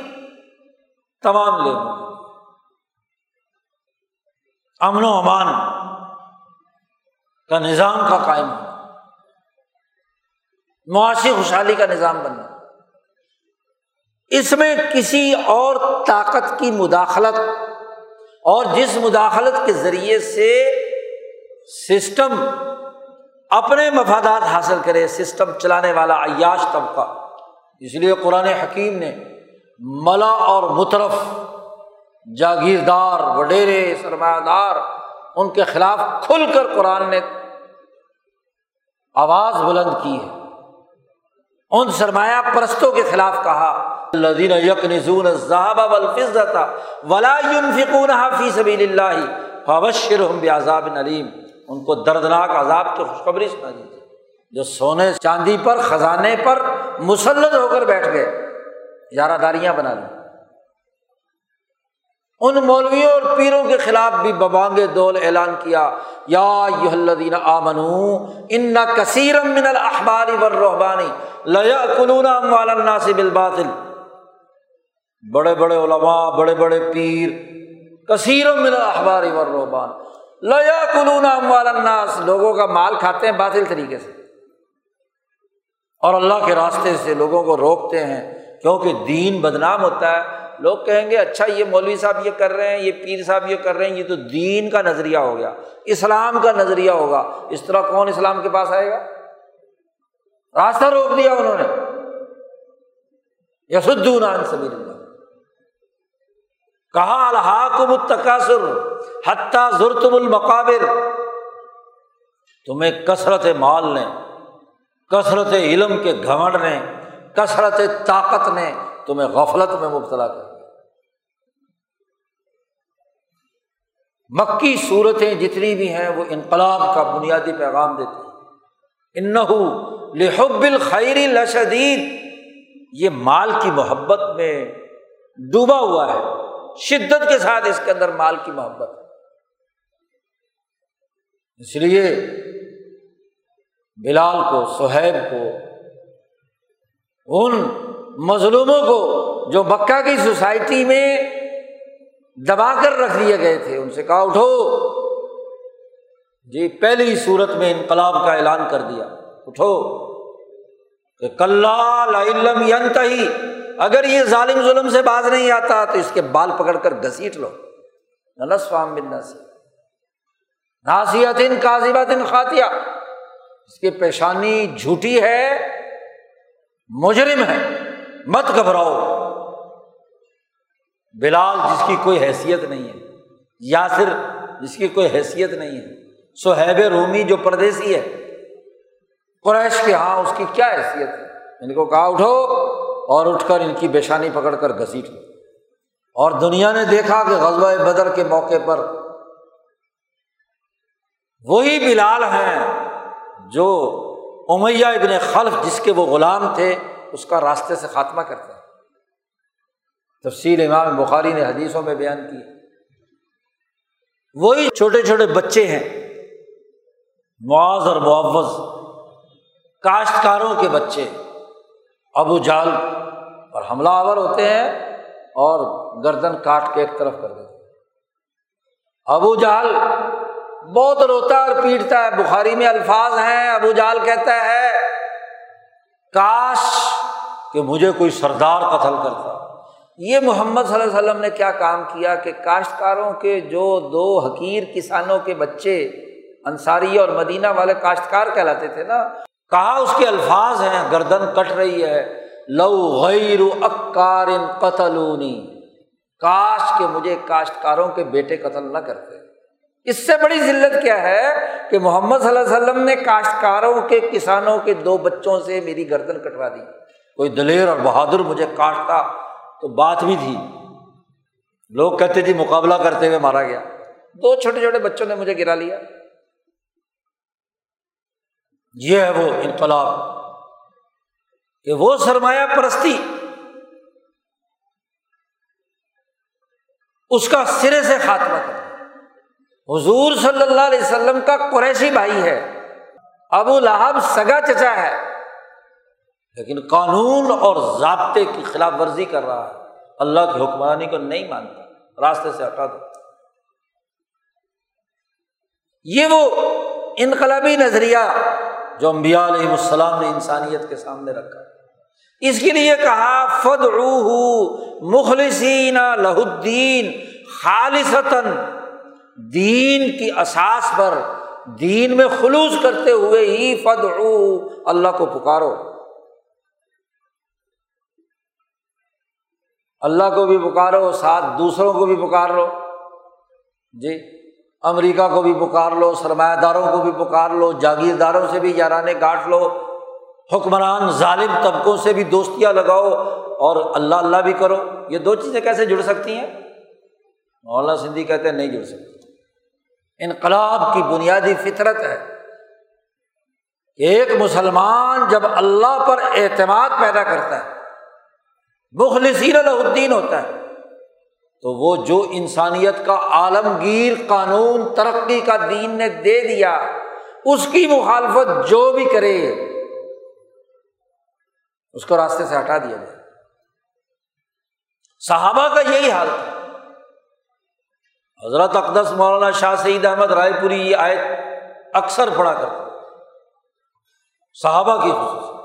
تمام لے امن و امان کا نظام کا قائم ہونا۔ معاشی خوشحالی کا نظام بننا۔ اس میں کسی اور طاقت کی مداخلت اور جس مداخلت کے ذریعے سے سسٹم اپنے مفادات حاصل کرے، سسٹم چلانے والا عیاش طبقہ۔ اس لیے قرآن حکیم نے ملا اور مترف جاگیردار، وڈیرے سرمایہ دار ان کے خلاف کھل کر قرآن نے آواز بلند کی ہے۔ ان سرمایہ پرستوں کے خلاف کہا۔ الذين يكنزون الذهب والفضة ولا ينفقونها في سبيل الله، فبشرهم بعذاب اليم ان کو دردناک عذاب کی خوشخبری سنا دیجیے جو سونے چاندی پر، خزانے پر مسلط ہو کر بیٹھ گئے۔ یارہ داریاں بنا لی ان مولویوں اور پیروں کے خلاف بھی ببانگ دول اعلان کیا۔ یا الذین آمنو، ان کثیر من الاحبار والرہبانی لیاکلون اموال الناس بالباطل۔ بڑے بڑے علماء، بڑے بڑے پیر کثیر من الاحبار والرہبان۔ لیاکلون اموال الناس، لوگوں کا مال کھاتے ہیں باطل طریقے سے۔ اور اللہ کے راستے سے لوگوں کو روکتے ہیں، کیونکہ دین بدنام ہوتا ہے۔ لوگ کہیں گے اچھا یہ مولوی صاحب یہ کر رہے ہیں، یہ پیر صاحب یہ کر رہے ہیں، یہ تو دین کا نظریہ ہو گیا۔ اسلام کا نظریہ ہوگا۔ اس طرح کون اسلام کے پاس آئے گا؟ راستہ روک دیا انہوں نے۔ یسدون سبیل اللہ۔ کہا الحاکم التقاصر حتیٰ ضرتم المقابر۔ تمہیں کثرت مال نے، کثرت علم کے گھمڑ نے، کثرت طاقت نے تمہیں غفلت میں مبتلا کر مکی صورتیں جتنی بھی ہیں وہ انقلاب کا بنیادی پیغام دیتی ہیں۔ انہو لحب الخیری لشدید، یہ مال کی محبت میں ڈوبا ہوا ہے۔ شدت کے ساتھ اس کے اندر مال کی محبت ہے۔ اس لیے بلال کو، سہیب کو، ان مظلوموں کو جو مکہ کی سوسائٹی میں دبا کر رکھ دیے گئے تھے، ان سے کہا، اٹھو۔ جی پہلی صورت میں انقلاب کا اعلان کر دیا۔ اٹھو کہ کل ہی اگر یہ ظالم ظلم سے باز نہیں آتا تو اس کے بال پکڑ کر گھسیٹ لو۔ نلسوام بن نسی ناسیت کاضیبات خاتیہ اس کی پیشانی جھوٹی ہے، مجرم ہے۔ مت گھبراؤ۔ بلال، جس کی کوئی حیثیت نہیں ہے۔ یاسر، جس کی کوئی حیثیت نہیں ہے۔ سہیب رومی جو پردیسی ہے۔ قریش کے ہاں اس کی کیا حیثیت ہے؟ ان کو کہا، اٹھو۔ اور اٹھ کر ان کی بےشانی پکڑ کر گھسیٹ لو اور دنیا نے دیکھا کہ غزوہ بدر کے موقع پر وہی بلال ہیں جو امیہ ابن خلف جس کے وہ غلام تھے، اس کا راستے سے خاتمہ کرتے ہیں۔ تفصیل امام بخاری نے حدیثوں میں بیان کی۔ وہی چھوٹے چھوٹے بچے ہیں، معاذ اور معوض کاشتکاروں کے بچے۔ ابو جال اور حملہ آور ہوتے ہیں اور گردن کاٹ کے ایک طرف کر دیتے ابو جہل بہت روتا اور پیٹتا ہے۔ بخاری میں الفاظ ہیں۔ ابو جال کہتا ہے، کاش کہ مجھے کوئی سردار قتل کرتا۔ یہ محمد صلی اللہ علیہ وسلم نے کیا کام کیا کہ کاشتکاروں کے جو دو حقیر کسانوں کے بچے انصاری اور مدینہ والے کاشتکار کہلاتے تھے نا کہا اس کے الفاظ ہیں، گردن کٹ رہی ہے۔ لو غیر اکار قتلونی۔ کاش کہ مجھے کاشتکاروں کے بیٹے قتل نہ کرتے۔ اس سے بڑی ذلت کیا ہے کہ محمد صلی اللہ علیہ وسلم نے کاشتکاروں کے کسانوں کے دو بچوں سے میری گردن کٹوا دی۔ کوئی دلیر اور بہادر مجھے کاٹتا تو بات بھی تھی۔ لوگ کہتے تھے مقابلہ کرتے ہوئے مارا گیا۔ دو چھوٹے چھوٹے بچوں نے مجھے گرا لیا۔ یہ ہے وہ انقلاب۔ کہ وہ سرمایہ پرستی اس کا سرے سے خاتمہ کر حضور صلی اللہ علیہ وسلم کا قریشی بھائی ہے۔ ابو لہب سگا چچا ہے۔ لیکن قانون اور ضابطے کی خلاف ورزی کر رہا ہے۔ اللہ کی حکمرانی کو نہیں مانتا۔ راستے سے ہٹا دو۔ یہ وہ انقلابی نظریہ جو امبیا علیہ السلام نے انسانیت کے سامنے رکھا۔ اس کے لیے کہا فد مخلصین لہدین خالصتاً دین کی اساس پر، دین میں خلوص کرتے ہوئے ہی فد اللہ کو پکارو۔ اللہ کو بھی پکارو، ساتھ دوسروں کو بھی پکار لو۔ جی۔ امریکہ کو بھی پکار لو، سرمایہ داروں کو بھی پکار لو، جاگیرداروں سے بھی یارانے گاٹ لو، حکمران ظالم طبقوں سے بھی دوستیاں لگاؤ اور اللہ اللہ بھی کرو۔ یہ دو چیزیں کیسے جڑ سکتی ہیں؟ مولانا سندھی کہتے ہیں، نہیں جڑ سکتی۔ انقلاب کی بنیادی فطرت ہے۔ کہ ایک مسلمان جب اللہ پر اعتماد پیدا کرتا ہے بخلصین الدین ہوتا ہے۔ تو وہ جو انسانیت کا عالمگیر قانون ترقی کا دین نے دے دیا، اس کی مخالفت جو بھی کرے، اس کو راستے سے ہٹا دیا جائے۔ صحابہ کا یہی حال تھا۔ حضرت اقدس مولانا شاہ سعید احمد رائے پوری یہ آئے اکثر پڑھا کرتے صحابہ کی خصوصی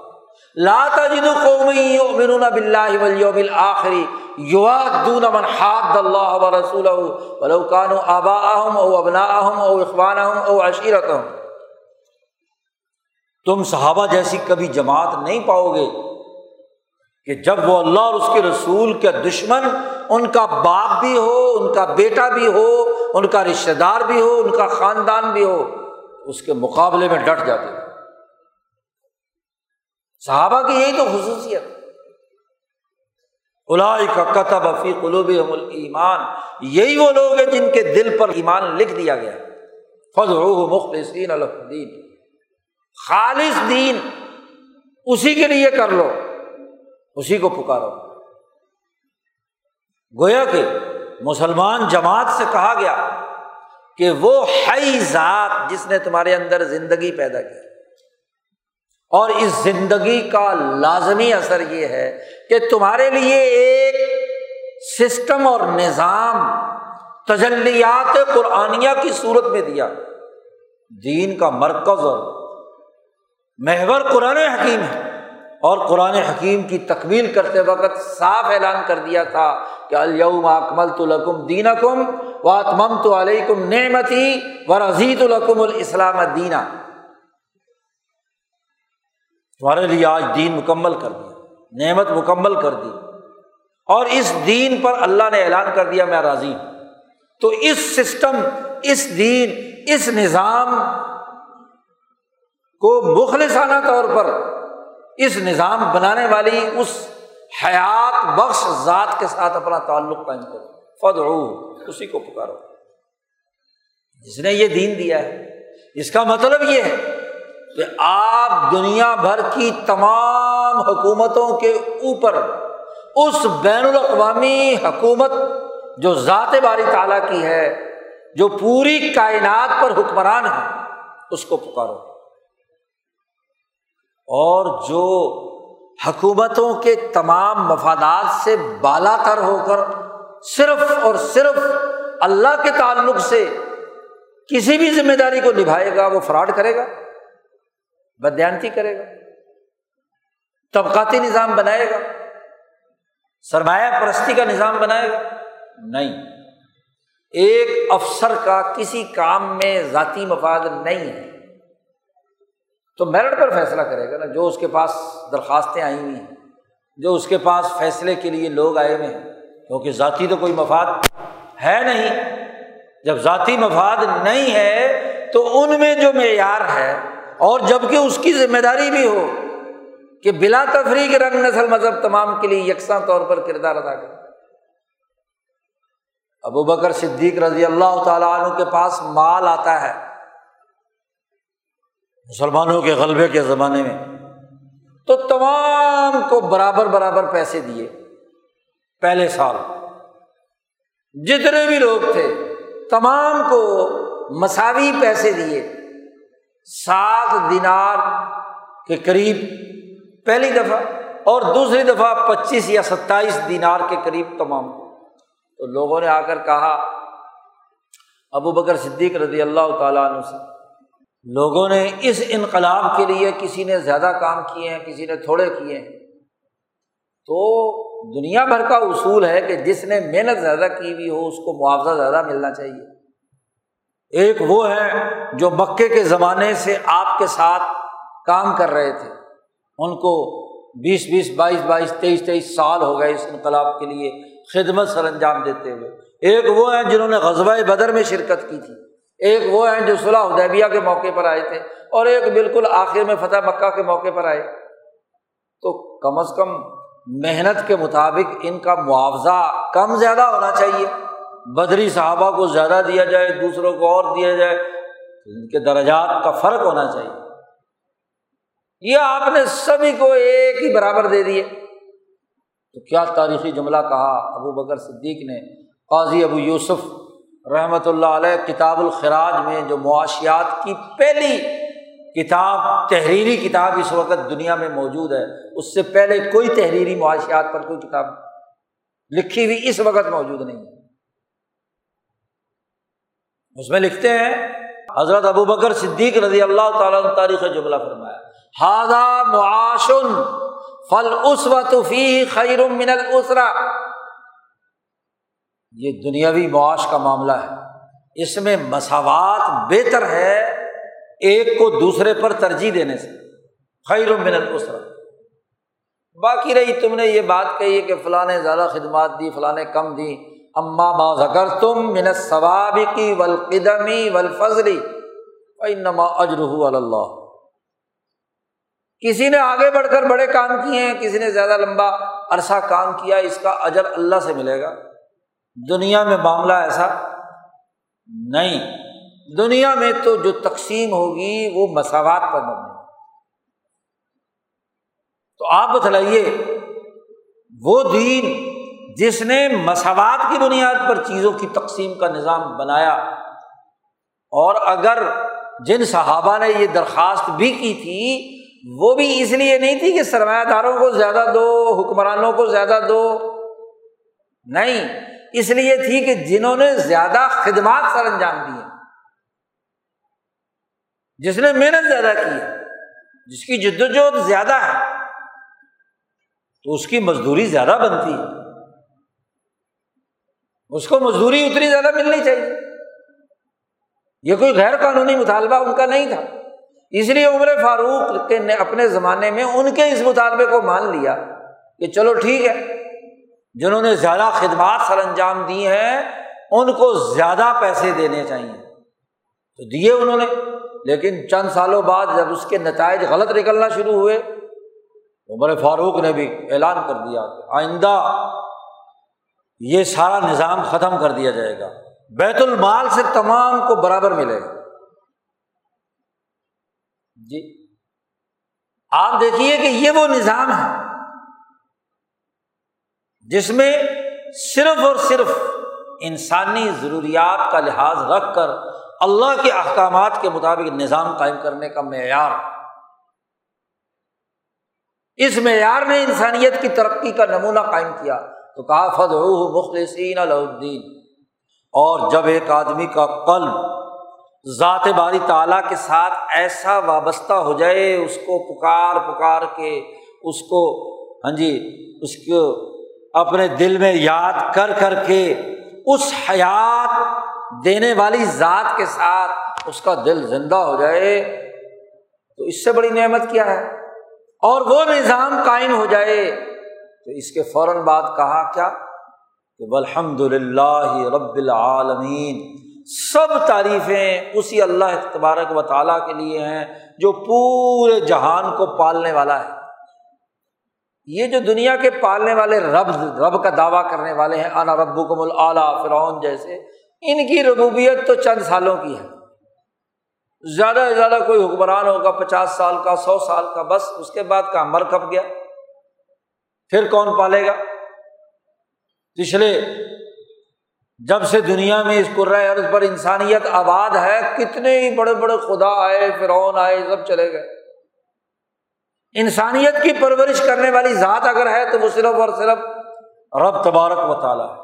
لاتا جدو قومی امرون بلّہ ولیوم الآخری یوا دون من حاد اللہ و رسول ولو کانو آبا اہم او ابنا اہم او اخوان اہم او عشیرت تم صحابہ جیسی کبھی جماعت نہیں پاؤ گے کہ جب وہ اللہ اور اس کے رسول کے دشمن، ان کا باپ بھی ہو، ان کا بیٹا بھی ہو، ان کا رشتے دار بھی ہو، ان کا خاندان بھی ہو، اس کے مقابلے میں ڈٹ جاتے۔ صحابہ کی یہی تو خصوصیت۔ کا قطب فی قلوب ایمان یہی وہ لوگ ہیں جن کے دل پر ایمان لکھ دیا گیا۔ فض مخلصین الدین خالص دین اسی کے لیے کر لو، اسی کو پکارو۔ گویا کہ مسلمان جماعت سے کہا گیا کہ وہ ہے ذات جس نے تمہارے اندر زندگی پیدا کی۔ اور اس زندگی کا لازمی اثر یہ ہے کہ تمہارے لیے ایک سسٹم اور نظام تجلیات قرآنیہ کی صورت میں دیا۔ دین کا مرکز اور محور قرآن حکیم ہے۔ اور قرآن حکیم کی تکمیل کرتے وقت صاف اعلان کر دیا تھا کہ الوم اکمل تو لکم دین کم و اتمم تو علیہ کم نعمتی و رضیت القم الاسلام دینا۔ تمہارے لیے آج دین مکمل کر دیا، نعمت مکمل کر دی۔ اور اس دین پر اللہ نے اعلان کر دیا، میں راضی ہوں۔ تو اس سسٹم، اس دین، اس نظام کو مخلصانہ طور پر اس نظام بنانے والی اس حیات بخش ذات کے ساتھ اپنا تعلق قائم کرو۔ فد اسی کو پکارو۔ جس نے یہ دین دیا ہے، اس کا مطلب یہ ہے کہ آپ دنیا بھر کی تمام حکومتوں کے اوپر اس بین الاقوامی حکومت جو ذات باری تعالیٰ کی ہے، جو پوری کائنات پر حکمران ہے، اس کو پکارو۔ اور جو حکومتوں کے تمام مفادات سے بالا تر ہو کر صرف اور صرف اللہ کے تعلق سے کسی بھی ذمہ داری کو نبھائے گا، وہ فراڈ کرے گا۔ بدیانتی کرے گا۔ طبقاتی نظام بنائے گا۔ سرمایہ پرستی کا نظام بنائے گا۔ نہیں۔ ایک افسر کا کسی کام میں ذاتی مفاد نہیں ہے۔ تو میرٹ پر فیصلہ کرے گا نا، جو اس کے پاس درخواستیں آئی ہوئی ہیں، جو اس کے پاس فیصلے کے لیے لوگ آئے ہوئے ہیں۔ کیونکہ ذاتی تو کوئی مفاد ہے نہیں۔ جب ذاتی مفاد نہیں ہے، تو ان میں جو معیار ہے اور جبکہ اس کی ذمہ داری بھی ہو کہ بلا تفریح رنگ نسل مذہب تمام کے لیے یکساں طور پر کردار ادا کرے۔ ابو بکر صدیق رضی اللہ تعالیٰ عنہ کے پاس مال آتا ہے۔ مسلمانوں کے غلبے کے زمانے میں۔ تو تمام کو برابر برابر پیسے دیے۔ پہلے سال۔ جتنے بھی لوگ تھے، تمام کو مساوی پیسے دیے۔ سات دینار کے قریب پہلی دفعہ اور دوسری دفعہ پچیس یا ستائیس دینار کے قریب تمام تو لوگوں نے آ کر کہا، ابو بکر صدیق رضی اللہ تعالیٰ عنہ سے، لوگوں نے اس انقلاب کے لیے کسی نے زیادہ کام کیے ہیں، کسی نے تھوڑے کیے ہیں۔ تو دنیا بھر کا اصول ہے کہ جس نے محنت زیادہ کی ہوئی ہو، اس کو معاوضہ زیادہ ملنا چاہیے۔ ایک وہ ہے جو مکے کے زمانے سے آپ کے ساتھ کام کر رہے تھے۔ ان کو بیس بیس بائیس بائیس تیئیس تیئیس سال ہو گئے اس انقلاب کے لیے خدمت سر انجام دیتے ہوئے۔ ایک وہ ہیں جنہوں نے غزبۂ بدر میں شرکت کی تھی۔ ایک وہ ہیں جو صلاح ادیبیہ کے موقع پر آئے تھے اور ایک بالکل آخر میں فتح مکہ کے موقع پر آئے۔ تو کم از کم محنت کے مطابق ان کا معاوضہ کم زیادہ ہونا چاہیے۔ بدری صحابہ کو زیادہ دیا جائے، دوسروں کو اور دیا جائے ان کے درجات کا فرق ہونا چاہیے۔ یہ آپ نے سبھی کو ایک ہی برابر دے دیے۔ تو کیا تاریخی جملہ کہا؟ ابو بکر صدیق نے۔ قاضی ابو یوسف رحمۃ اللہ علیہ کتاب الخراج میں جو معاشیات کی پہلی کتاب، تحریری کتاب اس وقت دنیا میں موجود ہے، اس سے پہلے کوئی تحریری معاشیات پر کوئی کتاب لکھی ہوئی اس وقت موجود نہیں ہے۔ اس میں لکھتے ہیں حضرت ابو بکر صدیق رضی اللہ تعالیٰ تاریخ جملہ فرمایا ہاضا معاشن فل اس وطفی خیر من السرا یہ دنیاوی معاش کا معاملہ ہے۔ اس میں مساوات بہتر ہے ایک کو دوسرے پر ترجیح دینے سے۔ خیر من السرا باقی رہی تم نے یہ بات کہی ہے کہ فلاں نے زیادہ خدمات دی، فلاں نے کم دی۔ اما با ذکر تم من ثواب کی ولقدمی ولفضلی نما اجرح اللہ۔ کسی نے آگے بڑھ کر بڑے کام کیے ہیں، کسی نے زیادہ لمبا عرصہ کام کیا، اس کا اجر اللہ سے ملے گا۔ دنیا میں معاملہ ایسا نہیں۔ دنیا میں تو جو تقسیم ہوگی وہ مساوات پر مبنی۔ تو آپ بتلائیے، وہ دین جس نے مساوات کی بنیاد پر چیزوں کی تقسیم کا نظام بنایا اور اگر جن صحابہ نے یہ درخواست بھی کی تھی، وہ بھی اس لیے نہیں تھی کہ سرمایہ داروں کو زیادہ دو، حکمرانوں کو زیادہ دو۔ نہیں، اس لیے تھی کہ جنہوں نے زیادہ خدمات سر انجام دی جس نے محنت زیادہ کی ہے، جس کی جد وجہد زیادہ ہے، تو اس کی مزدوری زیادہ بنتی ہے۔ اس کو مزدوری اتنی زیادہ ملنی چاہیے۔ یہ کوئی غیر قانونی مطالبہ ان کا نہیں تھا۔ اس لیے عمر فاروق کے نے اپنے زمانے میں ان کے اس مطالبے کو مان لیا کہ چلو ٹھیک ہے، جنہوں نے زیادہ خدمات سر انجام دی ہیں، ان کو زیادہ پیسے دینے چاہیے۔ تو دیے انہوں نے، لیکن چند سالوں بعد جب اس کے نتائج غلط نکلنا شروع ہوئے، عمر فاروق نے بھی اعلان کر دیا کہ آئندہ یہ سارا نظام ختم کر دیا جائے گا۔ بیت المال سے تمام کو برابر ملے گا۔ جی۔ آپ دیکھیے کہ یہ وہ نظام ہے جس میں صرف اور صرف انسانی ضروریات کا لحاظ رکھ کر اللہ کے احکامات کے مطابق نظام قائم کرنے کا معیار۔ اس معیار نے انسانیت کی ترقی کا نمونہ قائم کیا۔ تو کہا فض مخلصین الدین اور جب ایک آدمی کا قلب ذات باری تعالیٰ کے ساتھ ایسا وابستہ ہو جائے، اس کو پکار پکار کے، اس کو ہاں جی اس کو اپنے دل میں یاد کر کر کے اس حیات دینے والی ذات کے ساتھ اس کا دل زندہ ہو جائے، تو اس سے بڑی نعمت کیا ہے؟ اور وہ نظام قائم ہو جائے۔ تو اس کے فوراً بعد کہا کیا کہ الحمد للہ رب العالمین، سب تعریفیں اسی اللہ تبارک و تعالیٰ کے لیے ہیں جو پورے جہان کو پالنے والا ہے۔ یہ جو دنیا کے پالنے والے رب رب کا دعویٰ کرنے والے ہیں، انا رب کم العلیٰ فرعون جیسے، ان کی ربوبیت تو چند سالوں کی ہے۔ زیادہ سے زیادہ کوئی حکمران ہوگا، پچاس سال کا، سو سال کا، بس اس کے بعد کا مر کپ گیا۔ پھر کون پالے گا؟ پچھلے، جب سے دنیا میں اس عرض پر انسانیت آباد ہے، کتنے ہی بڑے بڑے خدا آئے، فرعون آئے، سب چلے گئے۔ انسانیت کی پرورش کرنے والی ذات اگر ہے، تو وہ صرف اور صرف رب تبارک و تعالیٰ ہے۔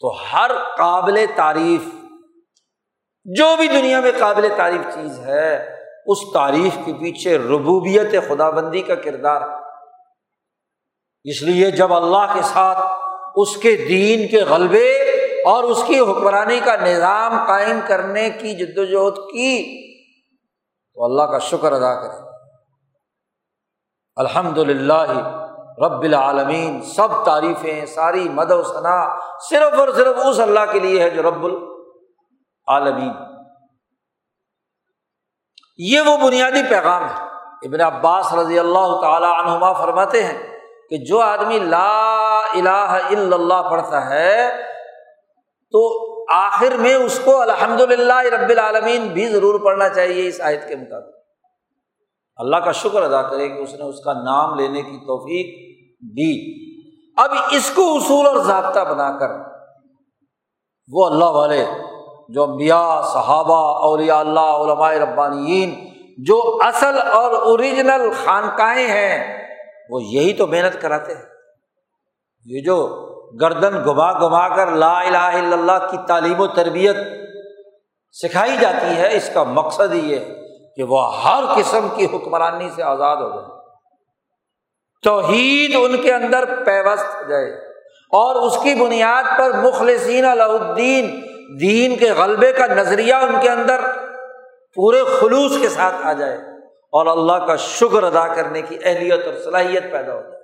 تو ہر قابل تعریف، جو بھی دنیا میں قابل تعریف چیز ہے، اس تعریف کے پیچھے ربوبیت خدا بندی کا کردار ہے۔ اس لیے جب اللہ کے ساتھ اس کے دین کے غلبے اور اس کی حکمرانی کا نظام قائم کرنے کی جد وجہد کی، تو اللہ کا شکر ادا کرے الحمد للہ رب العالمین، سب تعریفیں، ساری مد و ثنا صرف اور صرف اس اللہ کے لیے ہے جو رب العالمین۔ یہ وہ بنیادی پیغام ہے۔ ابن عباس رضی اللہ تعالی عنہما فرماتے ہیں کہ جو آدمی لا الہ الا اللہ پڑھتا ہے، تو آخر میں اس کو الحمد للہ رب العالمین بھی ضرور پڑھنا چاہیے اس آیت کے مطابق۔ اللہ کا شکر ادا کرے کہ اس نے اس کا نام لینے کی توفیق دی۔ اب اس کو اصول اور ضابطہ بنا کر وہ اللہ والے، جو امبیا صحابہ، اولیاء اللہ، علماء ربانیین، جو اصل اور اوریجنل خانقاہیں ہیں وہ یہی تو محنت کراتے ہیں۔ یہ جو گردن گما گما کر لا الہ الا اللہ کی تعلیم و تربیت سکھائی جاتی ہے، اس کا مقصد ہی یہ کہ وہ ہر قسم کی حکمرانی سے آزاد ہو جائے۔ توحید ان کے اندر پیوست ہو جائے۔ اور اس کی بنیاد پر مخلصین الدین، دین کے غلبے کا نظریہ ان کے اندر پورے خلوص کے ساتھ آ جائے۔ اور اللہ کا شکر ادا کرنے کی اہلیت اور صلاحیت پیدا ہو جائے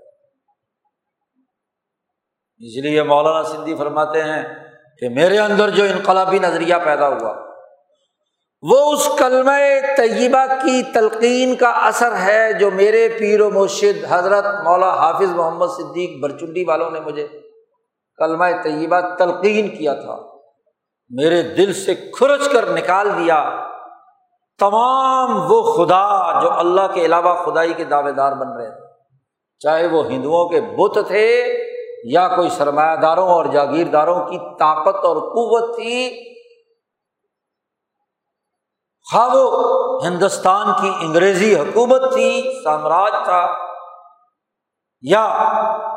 اس لیے مولانا سندھی فرماتے ہیں کہ میرے اندر جو انقلابی نظریہ پیدا ہوا، وہ اس کلم طیبہ کی تلقین کا اثر ہے جو میرے پیر و مرشد حضرت مولا حافظ محمد صدیق برچنڈی والوں نے مجھے کلمہ طیبہ تلقین کیا تھا۔ میرے دل سے کھرچ کر نکال دیا۔ تمام وہ خدا جو اللہ کے علاوہ خدائی کے دعوے دار بن رہے تھے۔ چاہے وہ ہندوؤں کے بت تھے یا کوئی سرمایہ داروں اور جاگیرداروں کی طاقت اور قوت تھی خواہ وہ ہندوستان کی انگریزی حکومت تھی، سامراج تھا، یا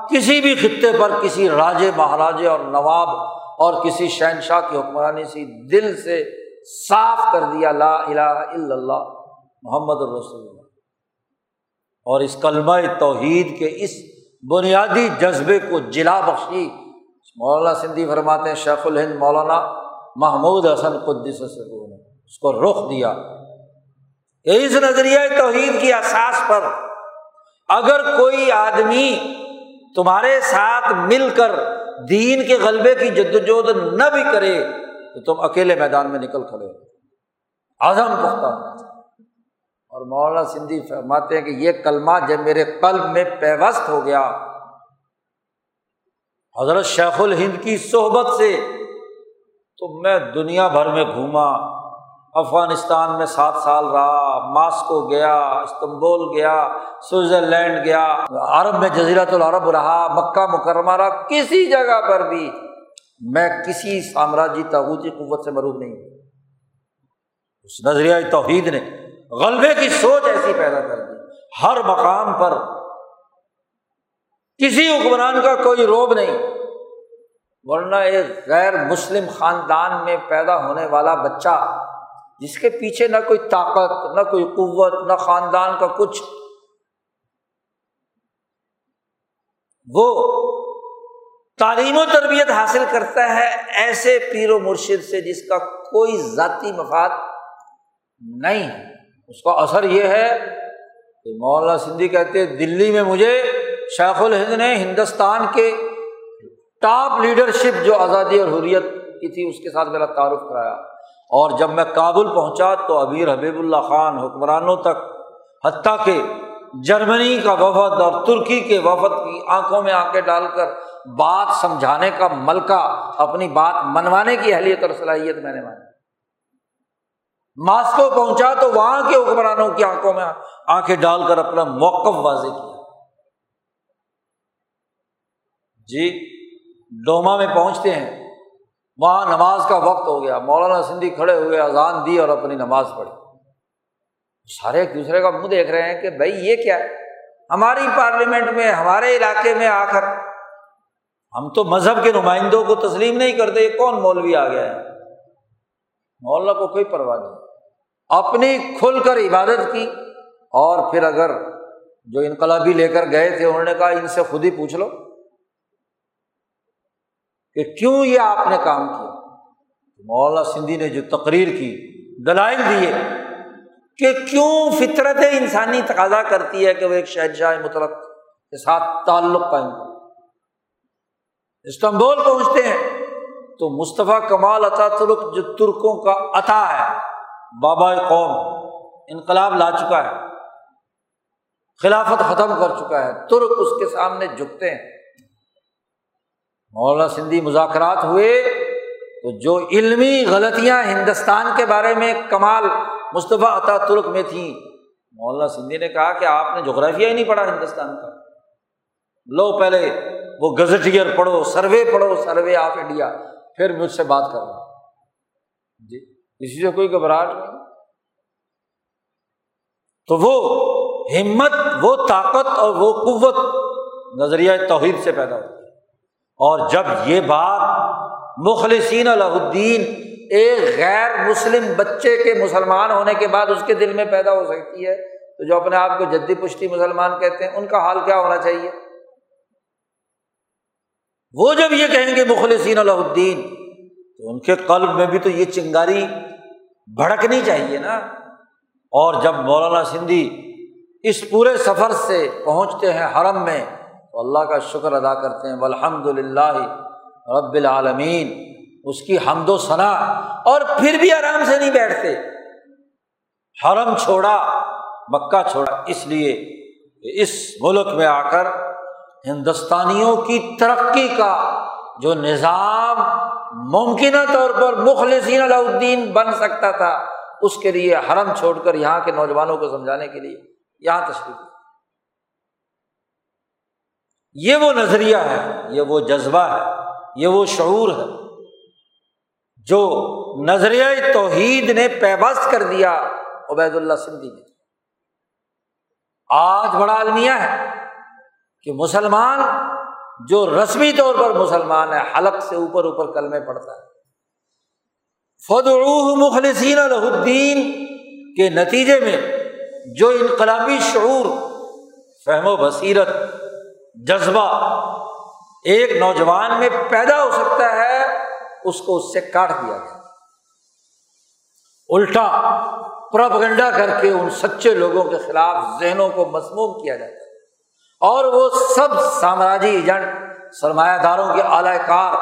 کسی بھی خطے پر کسی راجے، مہاراجے اور نواب اور کسی شہنشاہ کی حکمرانی سے دل سے صاف کر دیا، لا الہ الا اللہ، محمد الرسول اللہ۔ اور اس کلمہ توحید کے اس بنیادی جذبے کو جلا بخشی مولانا سندھی فرماتے ہیں، شیخ الہند مولانا محمود حسن قدس سے اس کو رخ دیا۔ اس نظریہ توحید کی احساس پر اگر کوئی آدمی تمہارے ساتھ مل کر دین کے غلبے کی جد وجہد نہ بھی کرے تو تم اکیلے میدان میں نکل کھڑے ہو۔ اعظم پختہ اور مولانا سندھی فرماتے ہیں کہ یہ کلمہ جب میرے قلب میں پیوست ہو گیا، حضرت شیخ الہند کی صحبت سے، تو میں دنیا بھر میں گھوما۔ افغانستان میں سات سال رہا، ماسکو گیا، استنبول گیا، سوئٹزرلینڈ گیا، عرب میں جزیرت العرب رہا، مکہ مکرمہ رہا، کسی جگہ پر بھی۔ میں کسی سامراجی تغوتی قوت سے مروب نہیں ہوں۔ اس نظریہ توحید نے غلبے کی سوچ ایسی پیدا کر دی۔ ہر مقام پر کسی حکمران کا کوئی روب نہیں۔ ورنہ ایک غیر مسلم خاندان میں پیدا ہونے والا بچہ، جس کے پیچھے نہ کوئی طاقت، نہ کوئی قوت، نہ خاندان کا کچھ، وہ تعلیم و تربیت حاصل کرتا ہے ایسے پیر و مرشد سے جس کا کوئی ذاتی مفاد نہیں اس کا اثر یہ ہے کہ مولانا سندھی کہتے دلی میں مجھے شیخ الہند نے ہندوستان کے ٹاپ لیڈرشپ جو آزادی اور حریت کی تھی، اس کے ساتھ میرا تعارف کرایا۔ اور جب میں کابل پہنچا تو امیر حبیب اللہ خان حکمرانوں تک، حتیٰ کہ جرمنی کا وفد اور ترکی کے وفد کی آنکھوں میں آنکھیں ڈال کر بات سمجھانے کا ملکہ، اپنی بات منوانے کی اہلیت اور صلاحیت میں نے مانی۔ ماسکو پہنچا تو وہاں کے حکمرانوں کی آنکھوں میں آنکھیں ڈال کر اپنا موقف واضح کیا۔ جی ڈوما میں پہنچتے ہیں۔ وہاں نماز کا وقت ہو گیا۔ مولانا سندھی کھڑے ہوئے، اذان دی اور اپنی نماز پڑھی۔ سارے ایک دوسرے کا منہ دیکھ رہے ہیں کہ بھائی یہ کیا ہے؟ ہماری پارلیمنٹ میں، ہمارے علاقے میں آ کر ہم تو مذہب کے نمائندوں کو تسلیم نہیں کرتے، یہ کون مولوی آ گیا ہے؟ مولانا کو کوئی پرواہ نہیں۔ اپنی کھل کر عبادت کی اور پھر اگر جو انقلابی لے کر گئے تھے، انہوں نے کہا ان سے خود ہی پوچھ لو کہ کیوں یہ آپ نے کام کیا؟ مولانا سندھی نے جو تقریر کی، دلائل دیے کہ کیوں فطرت انسانی تقاضا کرتی ہے کہ وہ ایک شہنشاہ مطلق کے ساتھ تعلق قائم کرے۔ استنبول پہنچتے ہیں، تو مصطفیٰ کمال عطا ترک جو ترکوں کا عطا ہے، بابا قوم انقلاب لا چکا ہے، خلافت ختم کر چکا ہے، ترک اس کے سامنے جھکتے ہیں۔ مولانا سندھی مذاکرات ہوئے، تو جو علمی غلطیاں ہندوستان کے بارے میں کمال مصطفیٰ عطا ترک میں تھیں، مولانا سندھی نے کہا کہ آپ نے جغرافیہ ہی نہیں پڑھا ہندوستان کا۔ لو پہلے وہ گزٹیئر پڑھو، سروے پڑھو، سروے آف انڈیا، پھر مجھ سے بات کرو۔ جی کسی سے کوئی گھبراہٹ نہیں۔ تو وہ ہمت، وہ طاقت اور وہ قوت نظریہ توحید سے پیدا ہوتی اور جب یہ بات مخلصین الدین، ایک غیر مسلم بچے کے مسلمان ہونے کے بعد اس کے دل میں پیدا ہو سکتی ہے، تو جو اپنے آپ کو جدید پشتی مسلمان کہتے ہیں، ان کا حال کیا ہونا چاہیے؟ وہ جب یہ کہیں گے مخلصین الدین، تو ان کے قلب میں بھی تو یہ چنگاری بھڑکنی چاہیے نا۔ اور جب مولانا سندھی اس پورے سفر سے پہنچتے ہیں حرم میں، تو اللہ کا شکر ادا کرتے ہیں الحمد للہ رب العالمین۔ اس کی حمد و ثنا، اور پھر بھی آرام سے نہیں بیٹھتے۔ حرم چھوڑا، مکہ چھوڑا، اس لیے کہ اس ملک میں آ کر ہندوستانیوں کی ترقی کا جو نظام ممکنہ طور پر مخلصین الدین بن سکتا تھا، اس کے لیے حرم چھوڑ کر یہاں کے نوجوانوں کو سمجھانے کے لیے یہاں تشریف یہ وہ نظریہ ہے، یہ وہ جذبہ ہے، یہ وہ شعور ہے جو نظریہ توحید نے پیبست کر دیا عبید اللہ سندھی نے۔ آج بڑا المیہ ہے۔ کہ مسلمان جو رسمی طور پر مسلمان ہے، حلق سے اوپر اوپر کل میں پڑتا ہے فدعوہ مخلصین الدین کے نتیجے میں جو انقلابی شعور، فہم و بصیرت، جذبہ ایک نوجوان میں پیدا ہو سکتا ہے، اس کو اس سے کاٹ دیا گیا۔ الٹا پرپگنڈا کر کے ان سچے لوگوں کے خلاف ذہنوں کو مسموم کیا جاتا ہے۔ اور وہ سب سامراجی ایجنٹ سرمایہ داروں کے اعلی کار،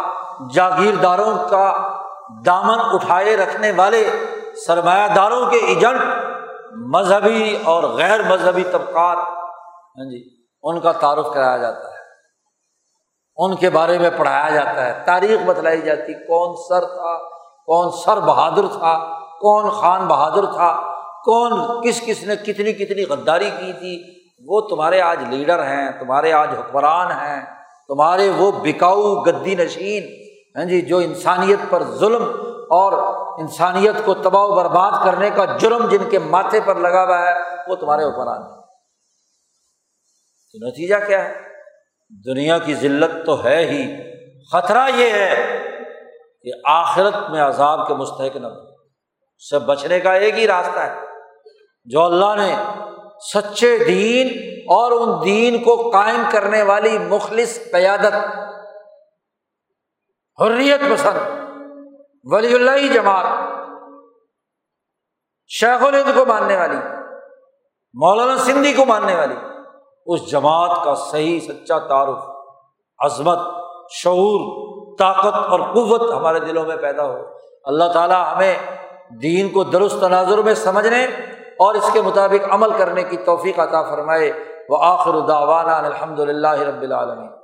جاگیرداروں کا دامن اٹھائے رکھنے والے سرمایہ داروں کے ایجنٹ مذہبی اور غیر مذہبی طبقات ہاں جی ان کا تعارف کرایا جاتا ہے۔ ان کے بارے میں پڑھایا جاتا ہے۔ تاریخ بتلائی جاتی، کون سر تھا، کون سر بہادر تھا، کون خان بہادر تھا، کون کس کس نے کتنی کتنی غداری کی تھی وہ تمہارے آج لیڈر ہیں، تمہارے آج حکمران ہیں، تمہارے وہ بکاؤ گدی نشین ہیں جی جو انسانیت پر ظلم اور انسانیت کو تباہ و برباد کرنے کا جرم جن کے ماتھے پر لگا ہوا ہے، وہ تمہارے حکمران ہیں۔ تو نتیجہ کیا ہے؟ دنیا کی ذلت تو ہے ہی۔ خطرہ یہ ہے کہ آخرت میں عذاب کے مستحق نہ سے بچنے کا ایک ہی راستہ ہے۔ جو اللہ نے سچے دین اور ان دین کو قائم کرنے والی مخلص قیادت۔ حریت پسند۔ ولی اللہ جماعت۔ شیخ الہند کو ماننے والی۔ مولانا سندھی کو ماننے والی۔ اس جماعت کا صحیح سچا تعارف، عظمت، شعور، طاقت اور قوت ہمارے دلوں میں پیدا ہو۔ اللہ تعالیٰ ہمیں دین کو درست تناظر میں سمجھنے اور اس کے مطابق عمل کرنے کی توفیق عطا فرمائے۔ وہ آخر داوانہ الحمد للہ رب العالمین۔